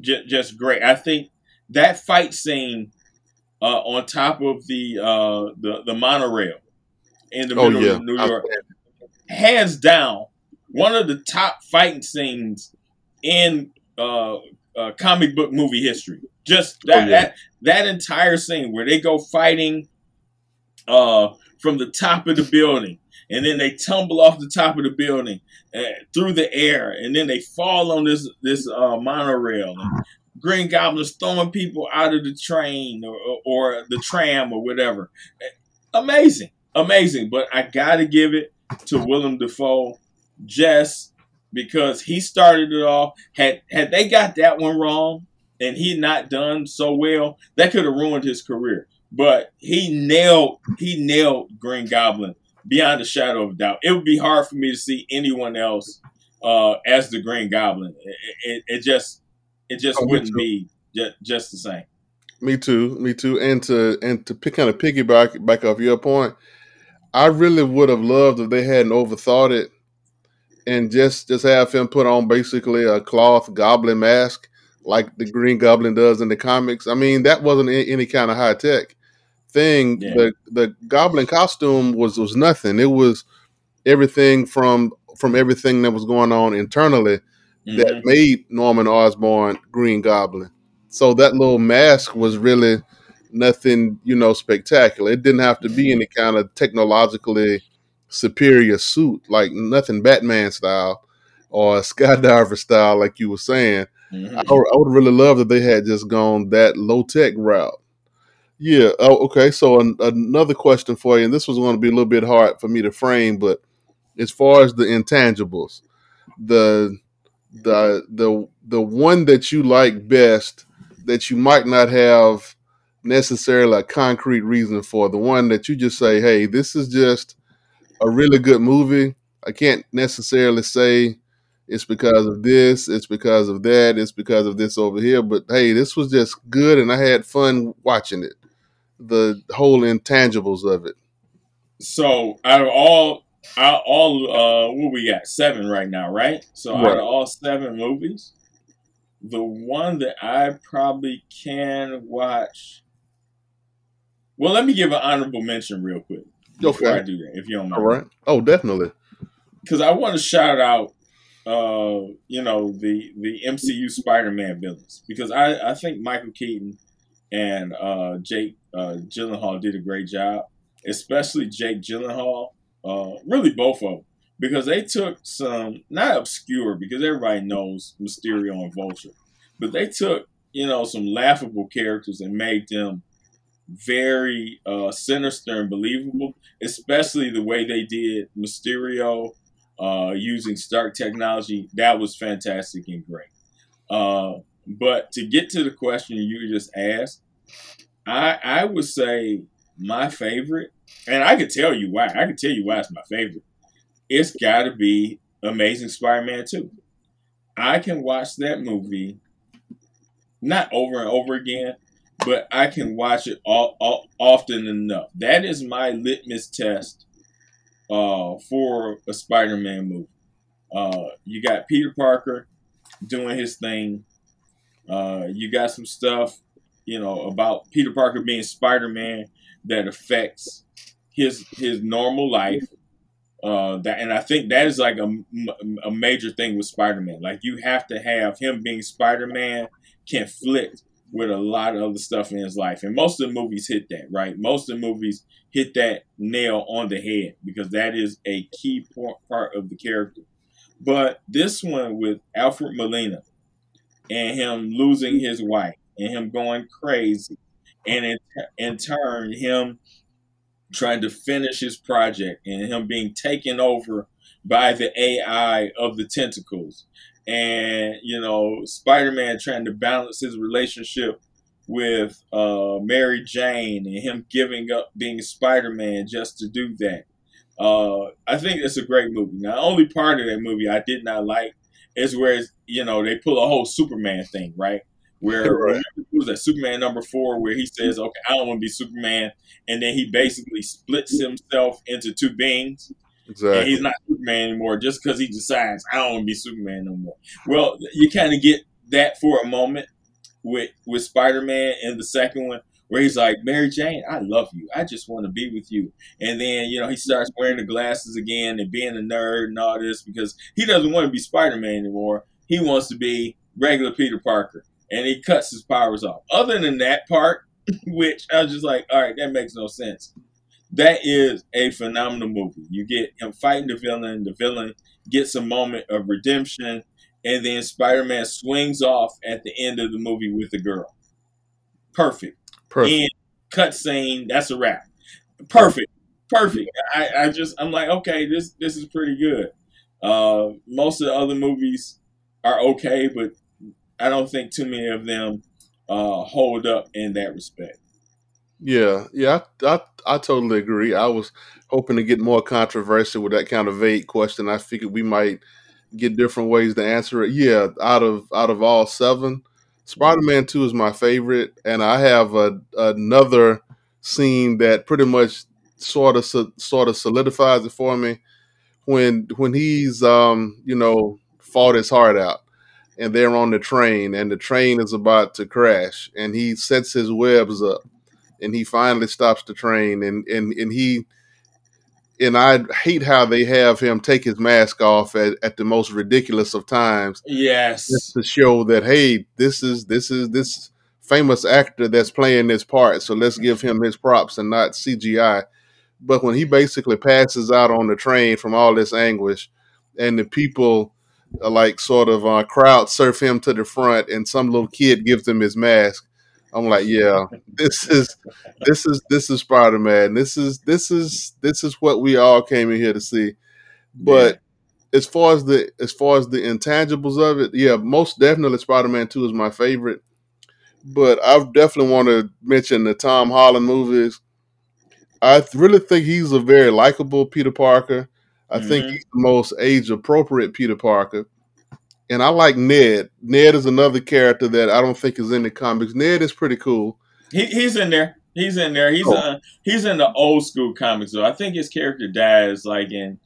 j- just great. I think that fight scene uh, on top of the uh, the the monorail in the oh, middle yeah. of New York, hands down, one of the top fighting scenes in uh, uh, comic book movie history. Just that, oh, yeah. that that entire scene where they go fighting uh, from the top of the building, and then they tumble off the top of the building uh, through the air, and then they fall on this this uh, monorail. And Green Goblin's throwing people out of the train or, or the tram or whatever. Amazing, amazing. But I got to give it to Willem Dafoe. Just because he started it off. Had had they got that one wrong and he not done so well, that could have ruined his career. But he nailed he nailed Green Goblin beyond a shadow of a doubt. It would be hard for me to see anyone else uh, as the Green Goblin. It, it, it just it just oh, wouldn't be just, just the same. Me too, me too. And to and to pick, kind of piggyback back off your point, I really would have loved if they hadn't overthought it and just just have him put on basically a cloth goblin mask like the Green Goblin does in the comics. I mean, that wasn't any kind of high tech thing. Yeah. The the goblin costume was was nothing. It was everything from from everything that was going on internally mm-hmm. that made Norman Osborn Green Goblin. So that little mask was really nothing, you know, spectacular. It didn't have to be any kind of technologically superior suit, like nothing Batman style or skydiver style, like you were saying. Mm-hmm. I, I, would really love that they had just gone that low tech route. Yeah. Oh, okay. So an, another question for you, and this was going to be a little bit hard for me to frame, but as far as the intangibles, the the the the one that you like best that you might not have necessarily a concrete reason for, the one that you just say, "Hey, this is just." A really good movie. I can't necessarily say it's because of this, it's because of that, it's because of this over here. But hey, this was just good, and I had fun watching it. The whole intangibles of it. So out of all, out all, uh, what we got seven right now, right? So right. out of all seven movies, the one that I probably can watch. Well, let me give an honorable mention real quick before okay. I do that, if you don't mind. All right. Oh, definitely. Because I want to shout out, uh, you know, the the MCU Spider-Man villains because I I think Michael Keaton and uh, Jake uh, Gyllenhaal did a great job, especially Jake Gyllenhaal. Uh, really, both of them because they took some not obscure because everybody knows Mysterio and Vulture, but they took you know some laughable characters and made them very uh, sinister and believable, especially the way they did Mysterio uh, using Stark technology. That was fantastic and great. Uh, but to get to the question you just asked, I I would say my favorite, and I could tell you why. I could tell you why it's my favorite. It's got to be Amazing Spider-Man 2. I can watch that movie not over and over again, but I can watch it all, all, often enough. That is my litmus test uh, for a Spider-Man movie. Uh, you got Peter Parker doing his thing. Uh, you got some stuff, you know, about Peter Parker being Spider-Man that affects his his normal life. Uh, that and I think that is like a, a major thing with Spider-Man. Like you have to have him being Spider-Man conflict with a lot of other stuff in his life. And most of the movies hit that, right? Most of the movies hit that nail on the head because that is a key part of the character. But this one with Alfred Molina and him losing his wife and him going crazy, and in, in turn, him trying to finish his project and him being taken over by the AI of the tentacles. And, you know, Spider Man trying to balance his relationship with uh, Mary Jane and him giving up being Spider Man just to do that. Uh, I think it's a great movie. Now, the only part of that movie I did not like is where, you know, they pull a whole Superman thing, right? Where right. was that Superman number four, where he says, "Okay, I don't want to be Superman," and then he basically splits himself into two beings. Exactly. And he's not Superman anymore just because he decides I don't want to be Superman no more. Well, you kind of get that for a moment with with Spider Man in the second one, where he's like, Mary Jane, I love you. I just want to be with you. And then, you know, he starts wearing the glasses again and being a nerd and all this because he doesn't want to be Spider Man anymore. He wants to be regular Peter Parker and he cuts his powers off. Other than that part, which I was just like, all right, that makes no sense. That is a phenomenal movie. You get him fighting the villain, the villain gets a moment of redemption, and then Spider Man swings off at the end of the movie with the girl. Perfect. Perfect. And cut scene, that's a wrap. Perfect. Perfect. I, I just I'm like, okay, this this is pretty good. Uh, most of the other movies are okay, but I don't think too many of them uh, hold up in that respect. Yeah, yeah, I, I, I totally agree. I was hoping to get more controversial with that kind of vague question. I figured we might get different ways to answer it. Yeah, out of out of all seven, Spider Man Two is my favorite, and I have a, another scene that pretty much sort of sort of solidifies it for me when when he's um you know fought his heart out and they're on the train and the train is about to crash and he sets his webs up and he finally stops the train and and, and he and I hate how they have him take his mask off at, at the most ridiculous of times. Yes. Just to show that hey, this is this is this famous actor that's playing this part, so let's give him his props and not CGI. But when he basically passes out on the train from all this anguish and the people uh, like sort of uh, crowd surf him to the front, and some little kid gives him his mask. I'm like, yeah, this is this is this is Spider Man. This is this is this is what we all came in here to see. But yeah. as far as the as far as the intangibles of it, yeah, most definitely Spider Man Two is my favorite. But I definitely want to mention the Tom Holland movies. I really think he's a very likable Peter Parker. I mm-hmm. think he's the most age appropriate Peter Parker. And I like Ned. Ned is another character that I don't think is in the comics. Ned is pretty cool. He, he's in there. He's in there. He's oh. uh, he's in the old school comics though. I think his character dies like in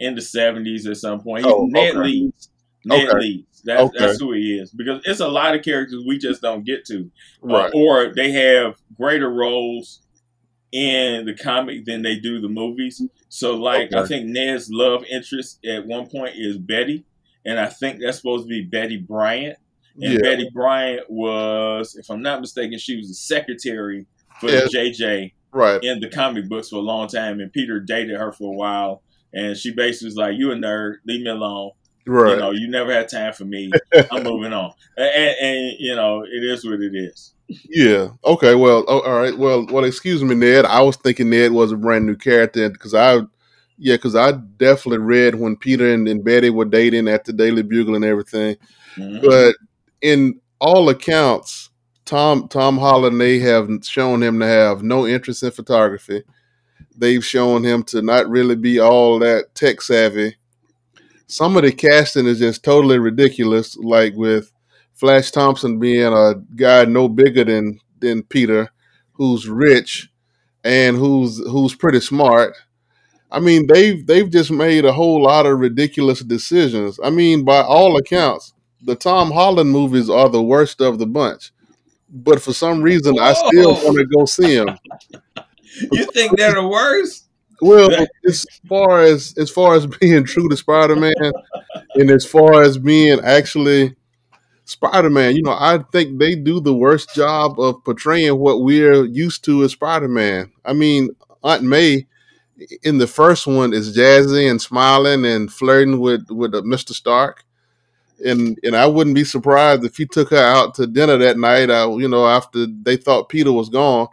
in the seventies at some point. oh, Ned okay. Leeds. Ned okay. Leeds. That's, okay. that's who he is. Because it's a lot of characters we just don't get to, uh, right. uh, or they have greater roles in the comic than they do the movies. So, like. I think Ned's love interest at one point is Betty, and I think that's supposed to be Betty Bryant. And yeah. Betty Bryant was, if I'm not mistaken, she was the secretary for yeah. JJ right. in the comic books for a long time, and Peter dated her for a while, and she basically was like, "You a nerd, leave me alone." Right. You know, you never had time for me. I'm moving on, and, and you know, it is what it is. Yeah. Okay. Well. Oh, all right. Well. Well. Excuse me, Ned. I was thinking Ned was a brand new character because I, yeah, because I definitely read when Peter and, and, Betty were dating at the Daily Bugle and everything. Mm-hmm. But in all accounts, Tom Tom Holland they have shown him to have no interest in photography. They've shown him to not really be all that tech savvy. Some of the casting is just totally ridiculous, like with Flash Thompson being a guy no bigger than than Peter, who's rich and who's who's pretty smart. I mean, they've they've just made a whole lot of ridiculous decisions. I mean, by all accounts, the Tom Holland movies are the worst of the bunch. But for some reason, Whoa. I still oh. want to go see them. you think they're the worst? Well, as far as as far as being true to Spider Man, and as far as being actually Spider Man, you know, I think they do the worst job of portraying what we're used to as Spider Man. I mean, Aunt May in the first one is jazzy and smiling and flirting with with uh, Mr. Stark, and and I wouldn't be surprised if he took her out to dinner that night. Uh, you know, after they thought Peter was gone,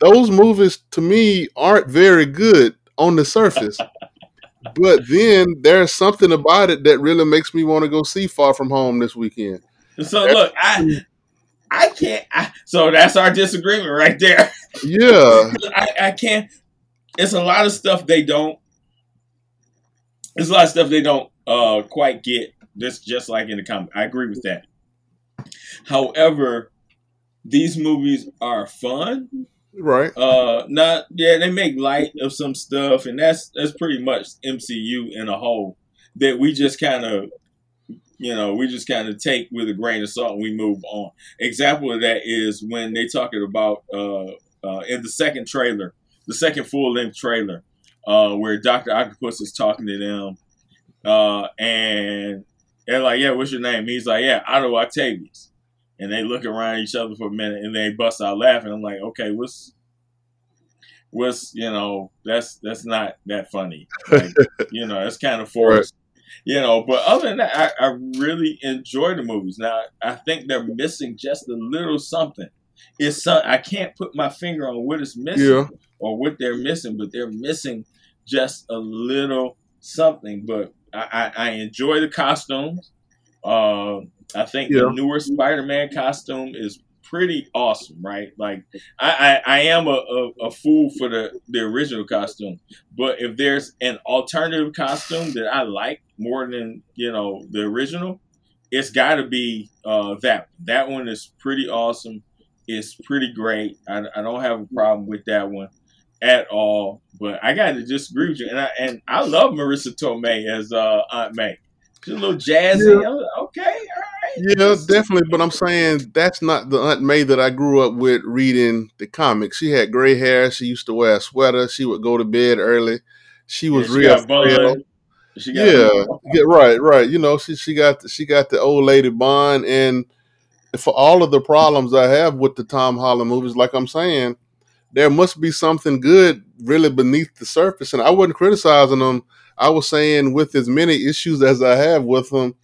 those movies to me aren't very good on the surface. but then there's something about it that really makes me want to go see Far From Home this weekend. So look, I I can't. I, so that's our disagreement right there. Yeah, I, I can't. It's a lot of stuff they don't. It's a lot of stuff they don't uh, quite get. Just just like in the comic, I agree with that. However, these movies are fun. Right. Uh not yeah, they make light of some stuff and that's that's pretty much MCU in a whole that we just kind of you know, we just kind of take with a grain of salt and we move on. Example of that is when they talking about uh, uh, in the second trailer, the second full length trailer, uh, where Doctor Octopus is talking to them, uh, and they're like, "Yeah, what's your name?" He's like, "Yeah, Otto Octavius." and they look around each other for a minute and they bust out laughing. I'm like, okay, what's what's you know that's that's not that funny. Like, you know, that's kind of forced. Right. You know, but other than that, I, I really enjoy the movies. Now, I think they're missing just a little something. It's I can't put my finger on what is missing yeah. or what they're missing, but they're missing just a little something. But I, I, I enjoy the costumes. Uh, I think yeah. the newer Spider-Man costume is pretty awesome, right? Like I, I, I am a, a, a, fool for the, the original costume, but if there's an alternative costume that I like more than you know the original, it's got to be uh, that. That one is pretty awesome. It's pretty great. I, I don't have a problem with that one at all. But I got to disagree with you, and I and I love Marisa Tomei as uh, Aunt May. She's a little jazzy. Yeah. Okay, yeah, definitely. But I'm saying that's not the Aunt May that I grew up with reading the comics. She had gray hair. She used to wear a sweater. She would go to bed early. She was yeah, she real. yeah, yeah, right, right. You know, she she got the, she got the old lady bond, and for all of the problems I have with the Tom Holland movies, like I'm saying, there must be something good really beneath the surface. And I wasn't criticizing them. I was saying with as many issues as I have with them,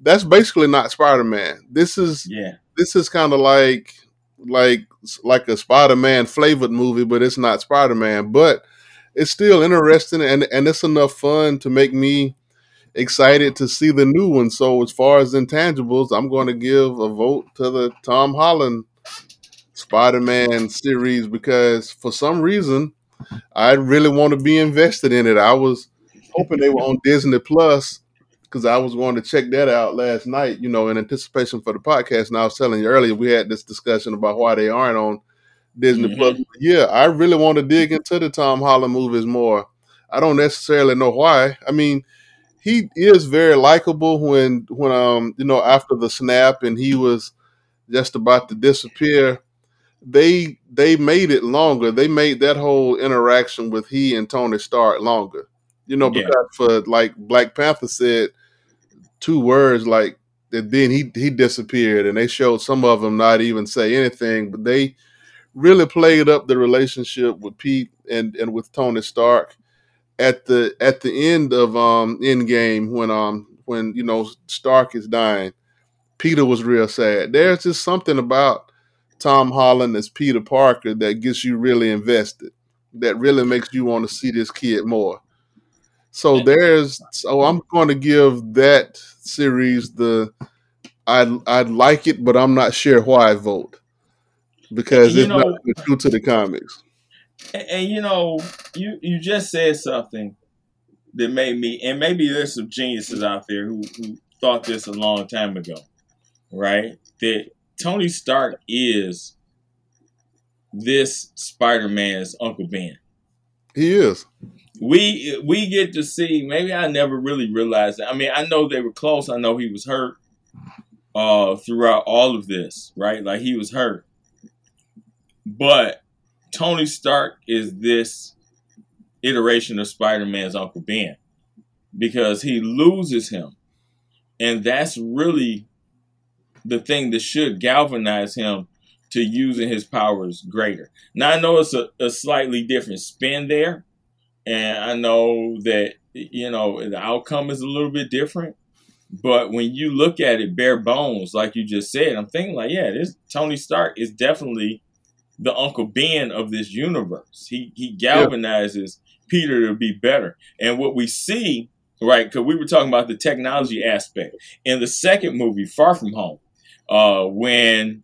that's basically not Spider Man. This is yeah. This is kind of like like like a Spider Man flavored movie, but it's not Spider Man. But it's still interesting and and it's enough fun to make me excited to see the new one. So as far as intangibles, I'm going to give a vote to the Tom Holland Spider Man series because for some reason I really want to be invested in it. I was hoping they were on Disney Plus because I was going to check that out last night, you know, in anticipation for the podcast. And I was telling you earlier, we had this discussion about why they aren't on Disney mm-hmm. Plus. Yeah, I really want to dig into the Tom Holland movies more. I don't necessarily know why. I mean, he is very likable when when um you know after the snap and he was just about to disappear. They they made it longer. They made that whole interaction with he and Tony Stark longer. You know, because yeah. for like Black Panther said, two words like and then he he disappeared and they showed some of them not even say anything but they really played up the relationship with Pete and and with Tony Stark at the at the end of um Endgame when um when you know Stark is dying Peter was real sad. There's just something about Tom Holland as Peter Parker that gets you really invested that really makes you want to see this kid more. So there's so I'm going to give that series the I I like it, but I'm not sure why I vote because it's know, not true to the comics. And, and, you know, you you just said something that made me, and maybe there's some geniuses out there who, who thought this a long time ago, right? That Tony Stark is this Spider-Man's Uncle Ben. He is we we get to see. Maybe I never really realized that. I mean, I know they were close. I know he was hurt uh, throughout all of this, right? Like he was hurt, but Tony Stark is this iteration of Spider-Man's Uncle Ben because he loses him, and that's really the thing that should galvanize him to using his powers greater. Now I know it's a, a slightly different spin there and I know that you know the outcome is a little bit different. But when you look at it bare bones, like you just said, I'm thinking like, yeah, this Tony Stark is definitely the Uncle Ben of this universe. He he galvanizes yeah. Peter to be better. And what we see, right? Because we were talking about the technology aspect in the second movie, Far From Home, uh, when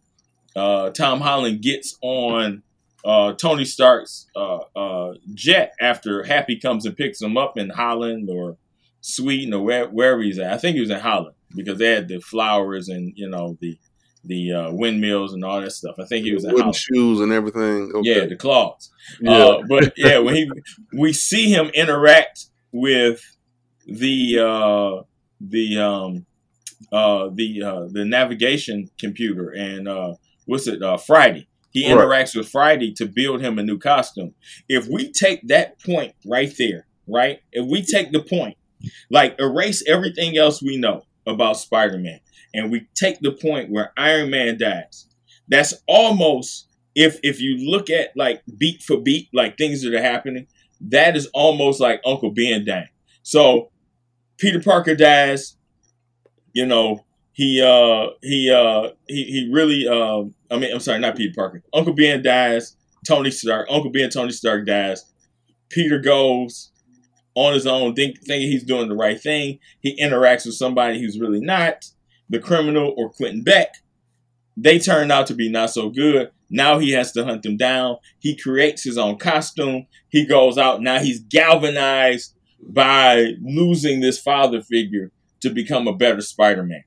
uh, Tom Holland gets on uh, Tony Stark's uh, uh, jet after Happy comes and picks him up in Holland or Sweden or where, wherever he's at. I think he was in Holland because they had the flowers and you know the the uh, windmills and all that stuff. I think he was wooden shoes and everything. Okay. Yeah, the claws. Yeah. Uh, but yeah, when he we see him interact with the uh, the um, uh, the uh, the navigation computer and uh, what's it uh, Friday. He interacts right. with Friday to build him a new costume. If we take that point right there, right? If we take the point, like erase everything else we know about Spider-Man, and we take the point where Iron Man dies, that's almost if if you look at like beat for beat, like things that are happening, that is almost like Uncle Ben dying. So Peter Parker dies, you know, he uh he uh he he really uh I mean I'm sorry not Peter Parker. Uncle Ben dies. Tony Stark Uncle Ben Tony Stark dies. Peter goes on his own think, thinking he's doing the right thing. He interacts with somebody who's really not the criminal or Quentin Beck they turn out to be not so good now he has to hunt them down he creates his own costume he goes out now he's galvanized by losing this father figure to become a better Spider-Man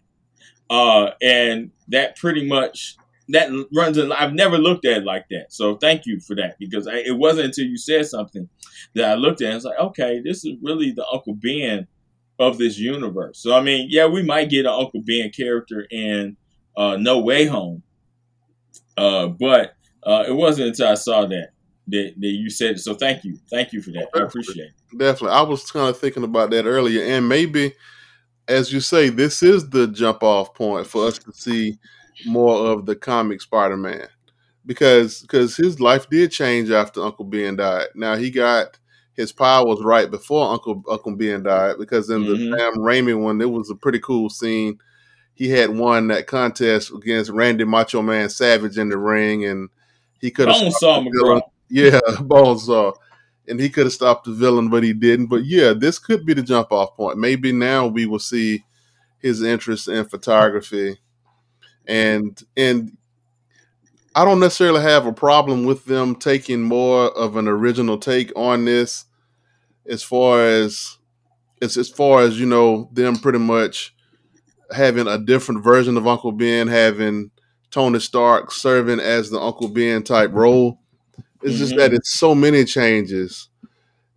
uh, and that pretty much that runs in. I've never looked at it like that. So thank you for that because I, it wasn't until you said something that I looked at it's like, okay, this is really the Uncle Ben of this universe. So I mean, yeah, we might get an Uncle Ben character in uh, No Way Home, uh, but uh, it wasn't until I saw that that, that you said it. So thank you, thank you for that. I appreciate it. Definitely, I was kind of thinking about that earlier, and maybe as you say, this is the jump off point for us to see more of the comic Spider Man because because his life did change after Uncle Ben died. Now he got his power was right before Uncle Uncle Ben died because in mm-hmm. the Sam Raimi one, it was a pretty cool scene. He had won that contest against Randy Macho Man Savage in the ring, and he could have Bonesaw McGraw. Yeah, Bonesaw and he could have stopped the villain, but he didn't. But yeah, this could be the jump off point. Maybe now we will see his interest in photography, and and I don't necessarily have a problem with them taking more of an original take on this, as far as as as far as you know them pretty much having a different version of Uncle Ben, having Tony Stark serving as the Uncle Ben type role it's mm-hmm. just that it's so many changes.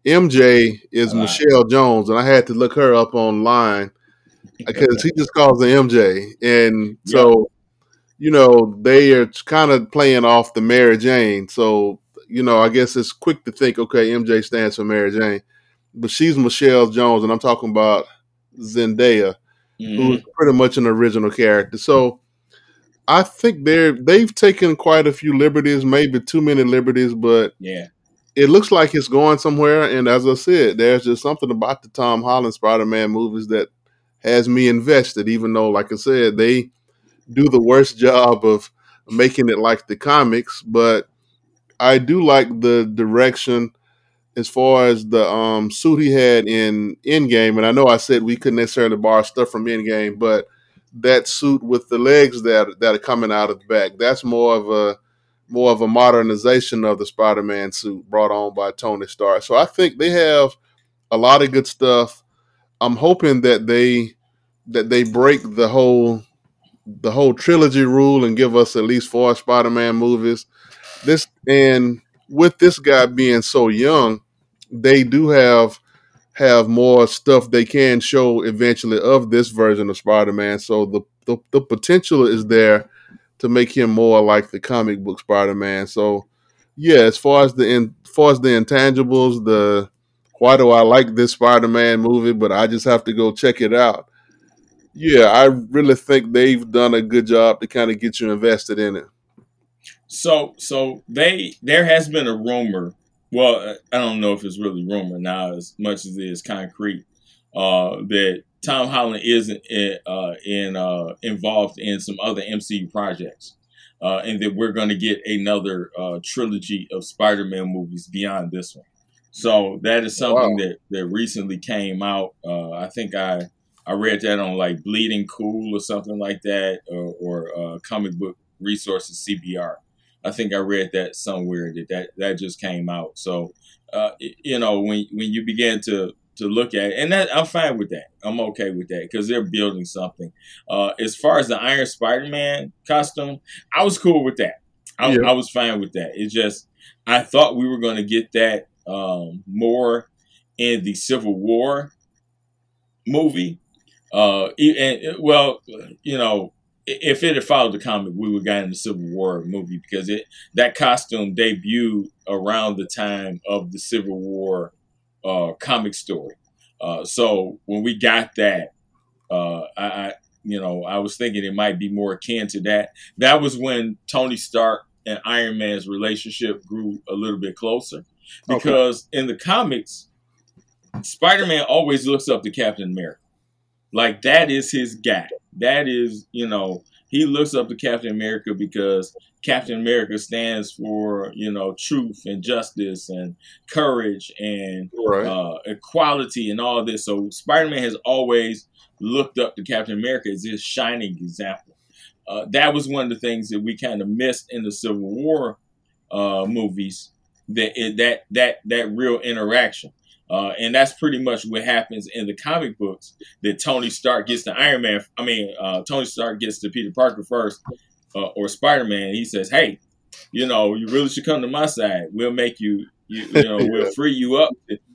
MJ is Michelle Jones, and I had to look her up online because he just calls her MJ, and so you know they are kind of playing off the Mary Jane. So you know, I guess it's quick to think, okay, MJ stands for Mary Jane, but she's Michelle Jones, and I'm talking about Zendaya, mm-hmm. who's pretty much an original character. So I think they're they've taken quite a few liberties, maybe too many liberties, but yeah, it looks like it's going somewhere. And as I said, there's just something about the Tom Holland Spider-Man movies that has me invested, even though, like I said, they do the worst job of making it like the comics. But I do like the direction as far as the um, suit he had in Endgame. And I know I said we couldn't necessarily borrow stuff from Endgame, but that suit with the legs that that are coming out of the back. That's more of a more of a modernization of the Spider-Man suit brought on by Tony Stark. So I think they have a lot of good stuff. I'm hoping that they that they break the whole the whole trilogy rule and give us at least four Spider-Man movies. This and with this guy being so young, they do have have more stuff they can show eventually of this version of Spider-Man. So the, the, the potential is there to make him more like the comic book Spider-Man. So yeah, as far as the in, as far as the intangibles, the why do I like this Spider-Man movie, but I just have to go check it out. Yeah, I really think they've done a good job to kind of get you invested in it. So, so they there has been a rumor well, I don't know if it's really rumor now as much as it is concrete uh, that Tom Holland isn't in, uh, in uh, involved in some other MCU projects. uh, and that we're going to get another uh, trilogy of Spider-Man movies beyond this one. So that is something wow. that that recently came out. Uh, I think I I read that on like Bleeding Cool or something like that, or, or uh, Comic Book Resources CBR. I think I read that somewhere that that, that just came out. So uh, you know when when you begin to to look at it. And that, I'm fine with that. I'm okay with that because they're building something. Uh, as far as the Iron Spider Man costume, I was cool with that. I, yeah. I, was fine with that. It just, I thought we were going to get that um, more in the Civil War movie. Uh, and, well, you know, if it had followed the comic, we would have gotten the Civil War movie because it that costume debuted around the time of the Civil War uh, comic story. Uh, so when we got that, uh, I, I, you know, I was thinking it might be more akin to that. That was when Tony Stark and Iron Man's relationship grew a little bit closer, because okay. in the comics, Spider Man always looks up to Captain America. Like that is his guy. That is, you know, he looks up to Captain America because Captain America stands for you know truth and justice and courage and right. uh, equality and all this. So Spider Man has always looked up to Captain America as his shining example. Uh, that was one of the things that we kind of missed in the Civil War uh, movies. That that that that real interaction. Uh, and that's pretty much what happens in the comic books. That Tony Stark gets to Iron Man. I mean, uh, Tony Stark gets to Peter Parker first, uh, or Spider Man, he says, "Hey, you know, you really should come to my side. We'll make you, you, you know, we'll free you up.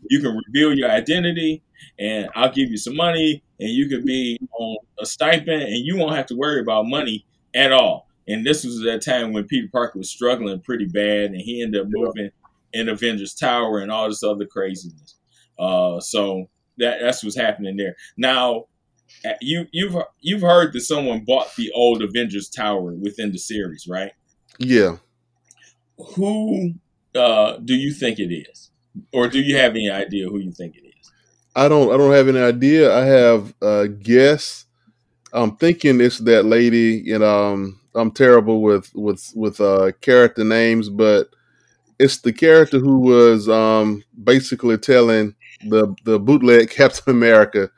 You can reveal your identity, and I'll give you some money, and you could be on a stipend, and you won't have to worry about money at all." And this was that time when Peter Parker was struggling pretty bad, and he ended up moving in Avengers Tower and all this other craziness. Uh, so that that's what's happening there. Now, uh, you you've you've heard that someone bought the old Avengers Tower within the series, right? Yeah. Who uh, do you think it is, or do you have any idea who you think it is? I don't. I don't have any idea. I have a guess. I'm thinking it's that lady. And um, I'm terrible with with with uh, character names, but it's the character who was um, basically telling the the bootleg Captain America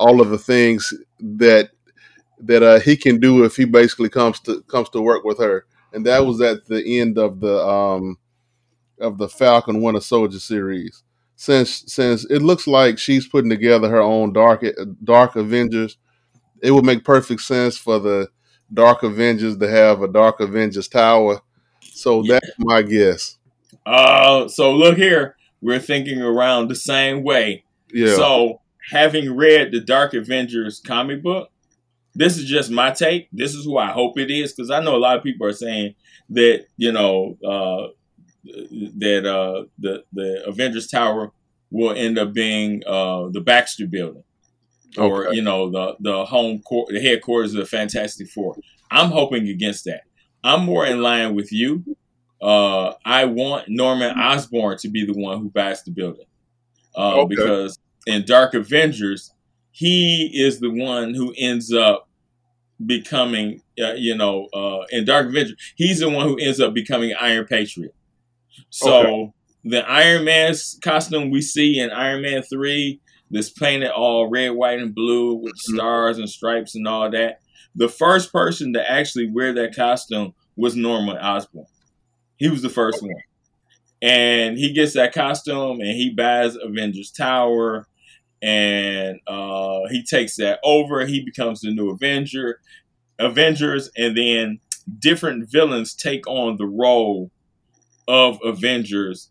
all of the things that that uh, he can do if he basically comes to comes to work with her, and that was at the end of the um, of the Falcon Winter Soldier series. Since since it looks like she's putting together her own dark Dark Avengers, it would make perfect sense for the Dark Avengers to have a Dark Avengers tower. So yeah. that's my guess. Uh, so look here, we're thinking around the same way. Yeah. So having read the Dark Avengers comic book, this is just my take. This is who I hope it is because I know a lot of people are saying that you know uh, that uh, the the Avengers Tower will end up being uh, the Baxter Building, or okay. you know the the home court, the headquarters of the Fantastic Four. I'm hoping against that. I'm more in line with you. Uh, I want Norman Osborn to be the one who buys the building uh, okay. because in Dark Avengers, he is the one who ends up becoming, uh, you know, uh, in Dark Avengers, he's the one who ends up becoming Iron Patriot. So okay. the Iron Man's costume we see in Iron Man 3, that's painted all red, white, and blue with mm-hmm. stars and stripes and all that. The first person to actually wear that costume was Norman Osborn. He was the first one. And he gets that costume and he buys Avengers Tower and uh, he takes that over. He becomes the new Avenger, Avengers, and then different villains take on the role of Avengers.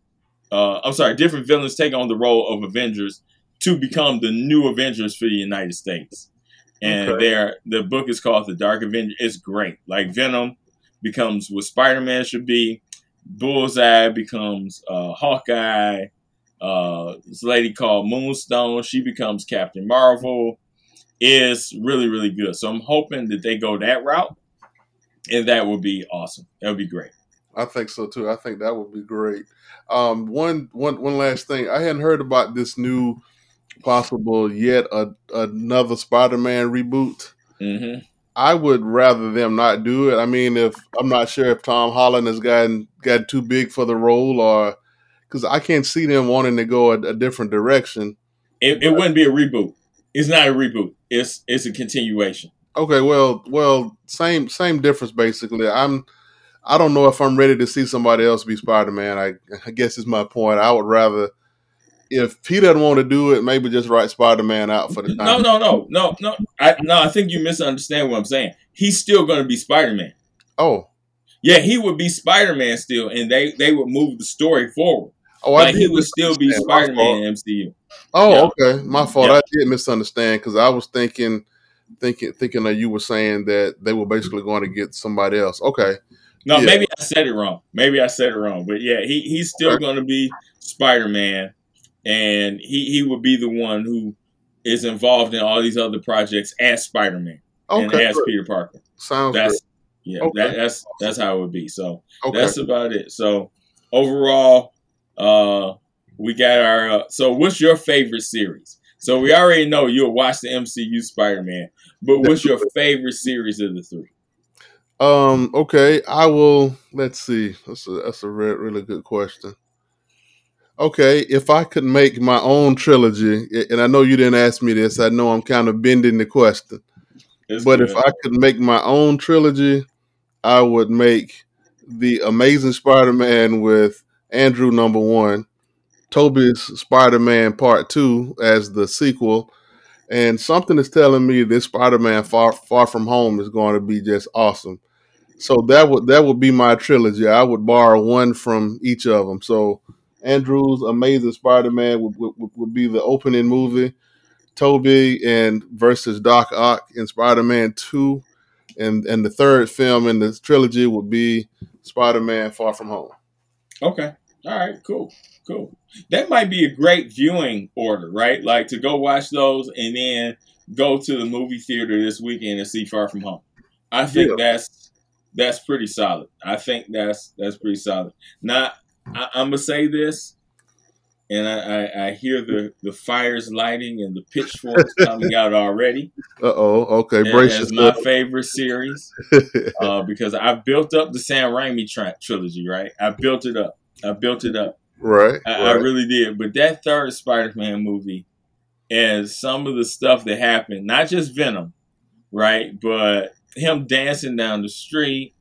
Uh, I'm sorry, different villains take on the role of Avengers to become the new Avengers for the United States. And okay. there, the book is called The Dark Avenger. It's great. Like Venom becomes what Spider Man should be. Bullseye becomes uh, Hawkeye uh, this lady called Moonstone. She becomes Captain Marvel. Is really really good. So I'm hoping that they go that route, and that would be awesome. That would be great. I think so too. I think that would be great. Um, one one one last thing. I hadn't heard about this new possible yet a, another Spider-Man reboot. Mm-hmm. I would rather them not do it. I mean, if I'm not sure if Tom Holland has gotten got too big for the role, or because I can't see them wanting to go a, a different direction. It, it wouldn't be a reboot. It's not a reboot. It's it's a continuation. Okay, well, well, same same difference basically. I'm I don't know if I'm ready to see somebody else be Spider Man. I, I guess is my point. I would rather if he doesn't want to do it, maybe just write Spider Man out for the time. No, no, no, no, no. I no, I think you misunderstand what I'm saying. He's still going to be Spider Man. Oh, Yeah, he would be Spider Man still, and they they would move the story forward. oh, like he would still be Spider Man in MCU. Oh, okay, my fault. Yeah. I did misunderstand because I was thinking, thinking, thinking that you were saying that they were basically going to get somebody else. Okay, No, Yeah. maybe I said it wrong. Maybe I said it wrong. But yeah, he, he's still Okay. going to be Spider Man, and he, he would be the one who is involved in all these other projects as Spider Man and as good. Peter Parker. sounds That's yeah, Okay. that, that's that's how it would be. So. Okay, that's about it. So overall, uh, we got our. Uh, so what's your favorite series? So we already know you'll watch the MCU Spider Man, but what's your favorite series of the three? Um. Okay. I will. Let's see. That's a that's a re- really good question. Okay, if I could make my own trilogy, and I know you didn't ask me this, I know I'm kind of bending the question, It's but good. if I could make my own trilogy, I would make the Amazing Spider-Man with Andrew number one, Tobey's Spider-Man Part Two as the sequel, and something is telling me this Spider-Man Far Far From Home is going to be just awesome. So that would that would be my trilogy. I would borrow one from each of them. So Andrew's Amazing Spider-Man would, would, would be the opening movie. Tobey and versus Doc Ock in Spider-Man Two, and and the third film in this trilogy would be Spider-Man Far From Home. Okay. All right. Cool. Cool. That might be a great viewing order, right? Like to go watch those and then go to the movie theater this weekend and see Far From Home. I think that's that's pretty solid. I think that's that's pretty solid. Now I, I'm gonna say this, and I, I, I hear the the fires lighting and the pitchforks coming out already. Uh oh. Okay, brace It's my favorite series uh, because I've built up the Sam Raimi tri- trilogy. Right, I built it up. I built it up. right. I, I really did. But that third Spider-Man movie and some of the stuff that happened, not just Venom, right, but him dancing down the street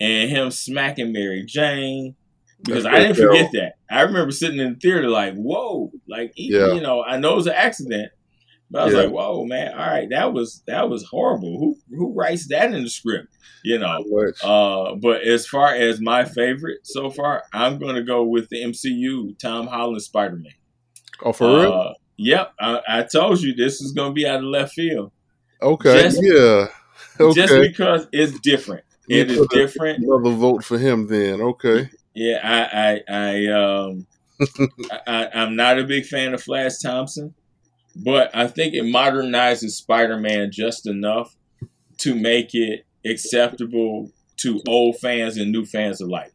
and him smacking Mary Jane. Because I didn't forget that. I remember sitting in the theater like, whoa, like Yeah. you know, I know it was an accident, but I was Yeah. like, whoa, man, all right, that was that was horrible. Who who writes that in the script? You know. Uh, but as far as my favorite so far, I'm going to go with the MCU Tom Holland Spider Man. oh, for real? Uh, yep, I, I told you this is going to be out of left field. Okay. just- yeah. Okay. Just because it's different. It is different. Another vote for him then. Okay. Yeah, I, I, I, um, I, I'm not a big fan of Flash Thompson, but I think it modernizes Spider Man just enough to make it acceptable to old fans and new fans alike.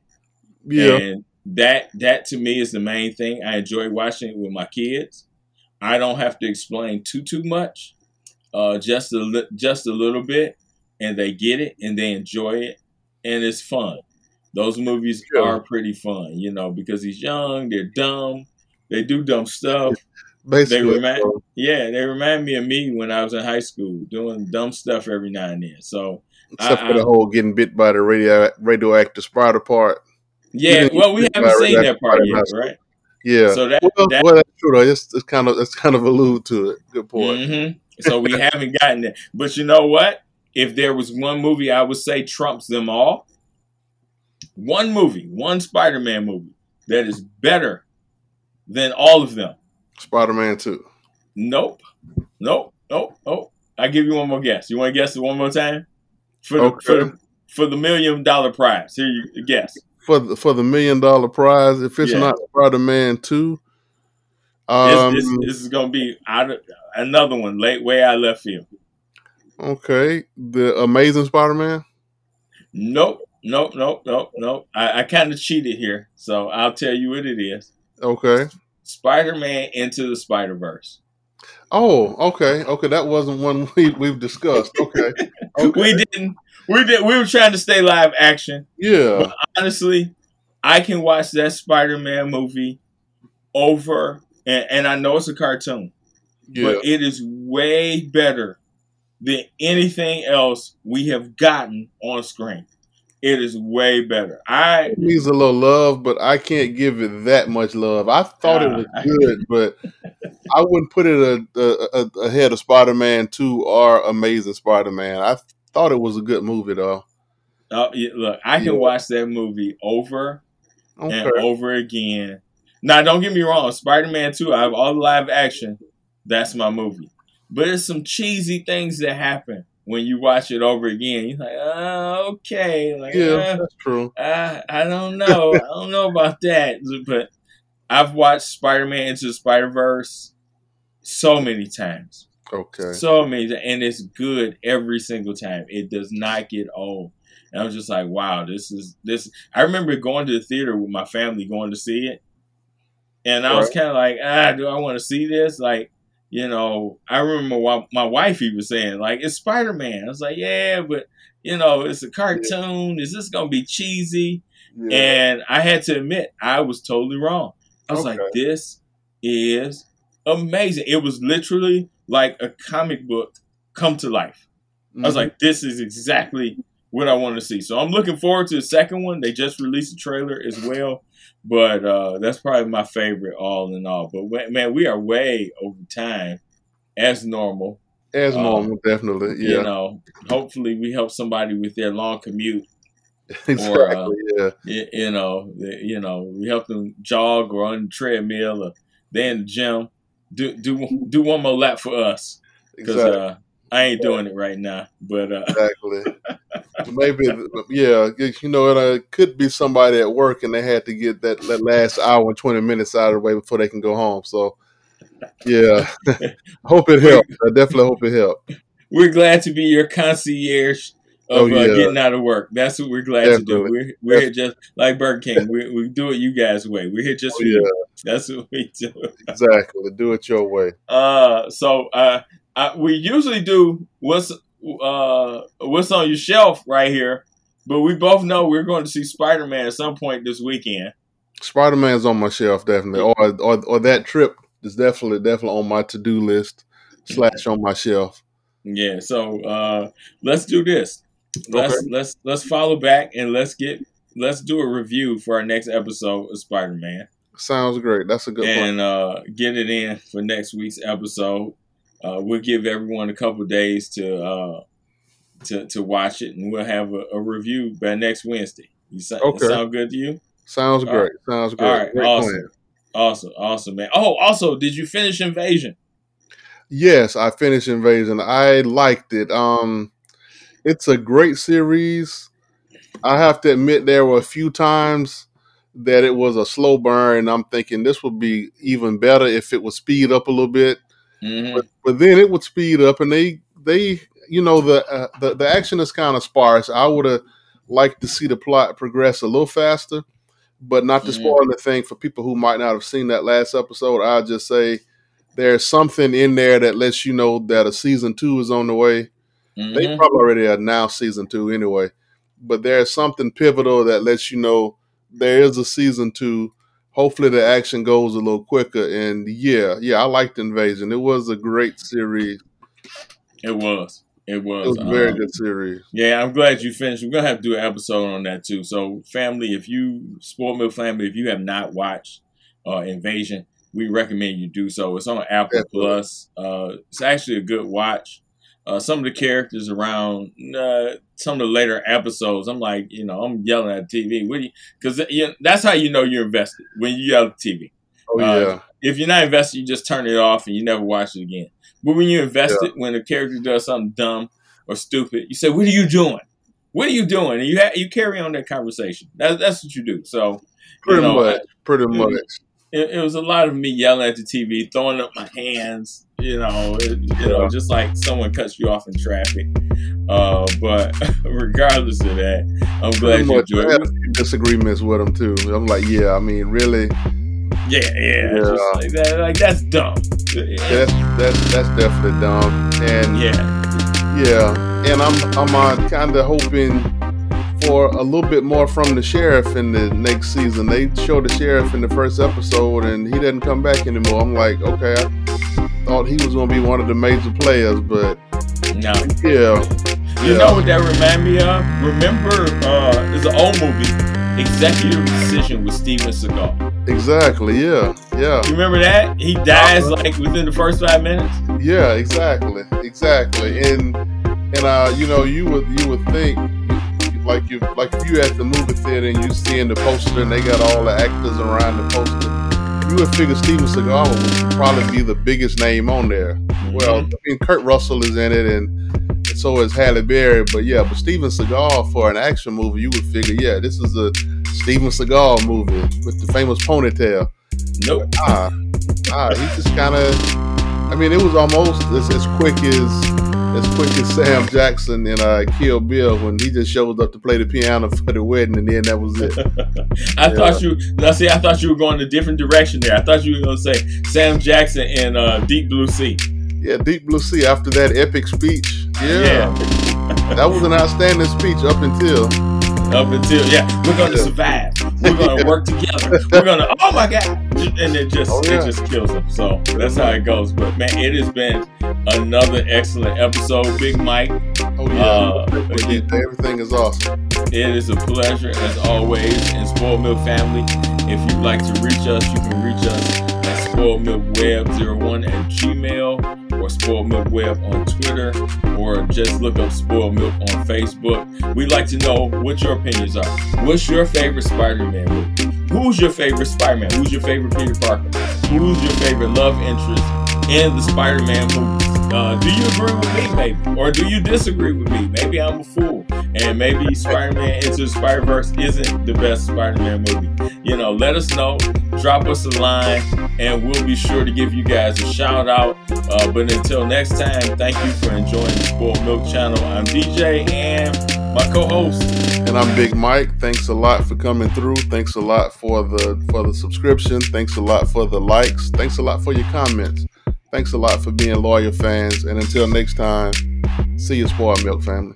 Yeah. And that that to me is the main thing. I enjoy watching it with my kids. I don't have to explain too too much, uh, just a li- just a little bit, and they get it and they enjoy it, and it's fun. Those movies are pretty fun, you know, because he's young, they're dumb, they do dumb stuff. Basically. remind- Yeah, they remind me of me when I was in high school, doing dumb stuff every now and then. So except I- for the I- whole getting bit by the radio radioactive spider part. yeah, well, we haven't seen that part yet, right? Yeah. So that, well, that well, that's true though. It's, it's kind of it's kind of allude to it. Good point. hmm So we haven't gotten it. But you know what? If there was one movie I would say trumps them all, one movie, one Spider Man movie that is better than all of them. Spider Man Two. Nope. Nope. Nope. Nope. I give you one more guess. You want to guess it one more time? For the, for the, for the million dollar prize. Here you guess. For the for the million dollar prize, if it's Yeah. not Spider Man Two, This, um, this, this is going to be out of, another one, late way out of left field. okay, the Amazing Spider Man. Nope. Nope. Nope. Nope. Nope. I, I kind of cheated here. So I'll tell you what it is. Okay, Spider Man Into the Spider Verse. Oh, okay, okay. That wasn't one we we've discussed. Okay, okay. we didn't. We did. We were trying to stay live action. Yeah. But honestly, I can watch that Spider-Man movie over, and, and I know it's a cartoon, Yeah. but it is way better than anything else we have gotten on screen. It is way better. I It needs a little love, but I can't give it that much love. I thought it was good, but I wouldn't put it a, a, a, ahead of Spider Man Two or Amazing Spider Man. I thought it was a good movie though. uh, yeah, look. I can Yeah. watch that movie over Okay. and over again. Now, don't get me wrong. Spider-Man Two. I have all the live action. That's my movie. But it's some cheesy things that happen when you watch it over again. You're like, oh, okay, like, Yeah, uh, that's true. I, I don't know. I don't know about that. But I've watched Spider Man Into the Spider Verse so many times. Okay. So many. And it's good every single time. It does not get old. And I was just like, wow, this is this. I remember going to the theater with my family going to see it. And I was kind of like, ah, do I want to see this? Like, you know, I remember what my wife even saying, like, it's Spider Man. I was like, yeah, but, you know, it's a cartoon. Is this going to be cheesy? Yeah. And I had to admit, I was totally wrong. I was like, this is amazing. It was literally like a comic book come to life. I was Mhm. like, this is exactly what I want to see. So I'm looking forward to the second one. They just released a trailer as well. But uh, that's probably my favorite, all in all. But man, we are way over time as normal. as um, normal, definitely. You know, hopefully we help somebody with their long commute exactly. yeah. you, you know, you know, we help them jog or on the treadmill or they in the gym. Do do do one more lap for us because Exactly. uh, I ain't doing it right now. But uh, Exactly. Maybe, yeah, you know, it uh, could be somebody at work and they had to get that, that last hour and 20 minutes out of the way before they can go home. So, yeah, hope it helped. I definitely hope it helped. we're glad to be your concierge of Oh, uh, getting out of work. That's what we're glad to do. We're we're here just like Burger King. We we do it you guys' way. We're here just Oh, for you. That's what we do. Exactly. Do it your way. Uh, so uh, I, we usually do what's uh what's on your shelf right here, but we both know we're going to see Spider Man at some point this weekend. Spider Man's on my shelf, definitely. Or, or, or that trip is definitely, definitely on my to do list slash on my shelf. Yeah, so uh, let's do this. Let's Okay. let's let's follow back and let's get let's do a review for our next episode of Spider Man Sounds great. That's a good and uh, get it in for next week's episode. Uh, we'll give everyone a couple days to uh, to to watch it, and we'll have a, a review by next Wednesday. You sa- Okay. sound good to you? Sounds all great. Sounds great. All right, great awesome. plan. Awesome, awesome, man. Oh, also, did you finish Invasion? Yes, I finished Invasion. I liked it. Um, it's a great series. I have to admit there were a few times that it was a slow burn. And I'm thinking this would be even better if it would speed up a little bit. Hmm But, but then it would speed up, and they they you know the uh, the the action is kind of sparse. I would have liked to see the plot progress a little faster, but not to Mhm. spoil thing for people who might not have seen that last episode. I'll just say there's something in there that lets you know that a season two is on the way. They Mhm. probably already announced season two anyway, but there's something pivotal that lets you know there is a season two. Hopefully, the action goes a little quicker. And yeah, yeah, I liked Invasion. It was a great series. It was. It was. It was a very Um, good series. Yeah, I'm glad you finished. We're gonna have to do an episode on that too. So, family, if you Spoiled Milk family, if you have not watched uh, Invasion, we recommend you do so. It's on Apple. Plus. Uh, it's actually a good watch. Uh, some of the characters around uh, some of the later episodes, I'm like, you know, I'm yelling at TV. What do you? Because you know, that's how you know you're invested when you yell at TV. Oh uh, yeah, If you're not invested, you just turn it off and you never watch it again. But when you're invested, when a character does something dumb or stupid, you say, "What are you doing? What are you doing?" And you ha- you carry on that conversation. That's that's what you do. So pretty you know, much, pretty much. It, it was a lot of me yelling at the TV, throwing up my hands. You know, it, you know, just like someone cuts you off in traffic. Uh, but regardless of that, I'm glad you enjoyed had it. a few disagreements with them too. I'm like, yeah, I mean, really, Yeah, yeah, Yeah. Like that. Like that's dumb. that's that's that's definitely dumb. And yeah, yeah, and I'm I'm uh, kind of hoping for a little bit more from the sheriff in the next season. They showed the sheriff in the first episode, and he didn't come back anymore. I'm like, okay, I thought he was going to be one of the major players, but no, yeah. You yeah. know what that remind me of? Remember, uh, there's an old movie, Executive Decision with Steven Seagal. Exactly. Yeah. Yeah. You remember that? He dies uh, like within the first five minutes. Yeah. Exactly. Exactly. And and uh, you know, you would you would think like you like if you at the movie theater and you seeing the poster and they got all the actors around the poster, you would figure Steven Seagal would probably be the biggest name on there. Mm-hmm. Well, I mean Kurt Russell is in it and so is Halle Berry, but yeah, but Steven Seagal for an action movie, you would figure, yeah, this is a Steven Seagal movie with the famous ponytail. Nope. ah, ah, he just kind of. I mean, it was almost as, as quick as as quick as Sam Jackson in uh, Kill Bill when he just shows up to play the piano for the wedding, and then that was it. I yeah. thought you. I see. I thought you were going a different direction there. I thought you were going to say Sam Jackson in uh, Deep Blue Sea. Yeah, Deep Blue Sea. After that epic speech, yeah, yeah. that was an outstanding speech up until up until yeah, we're gonna survive. We're gonna work together. We're gonna oh my god, and it just oh, yeah. it just kills them. So that's how it goes. But man, it has been another excellent episode, Big Mike. Oh yeah, uh, everything is awesome. It is a pleasure as always. And Spoiled Milk family, if you'd like to reach us, you can reach us at spoiledmilkweb01 at gmail or Spoiled Milk Web on Twitter, or just look up Spoiled Milk on Facebook. We'd like to know what your opinions are. What's your favorite Spider-Man movie? Who's your favorite Spider-Man? Who's your favorite Peter Parker? Who's your favorite love interest in the Spider-Man movies? Uh, do you agree with me, maybe? Or do you disagree with me? Maybe I'm a fool. And maybe Spider Man Into the Spider Verse isn't the best Spider Man movie. You know, let us know. Drop us a line, and we'll be sure to give you guys a shout out. Uh, but until next time, thank you for enjoying the Spoiled Milk channel. I'm DJ and my co-host. And I'm Big Mike. Thanks a lot for coming through. Thanks a lot for the for the subscription. Thanks a lot for the likes. Thanks a lot for your comments. Thanks a lot for being loyal fans. And until next time, see you, Spoiled Milk family.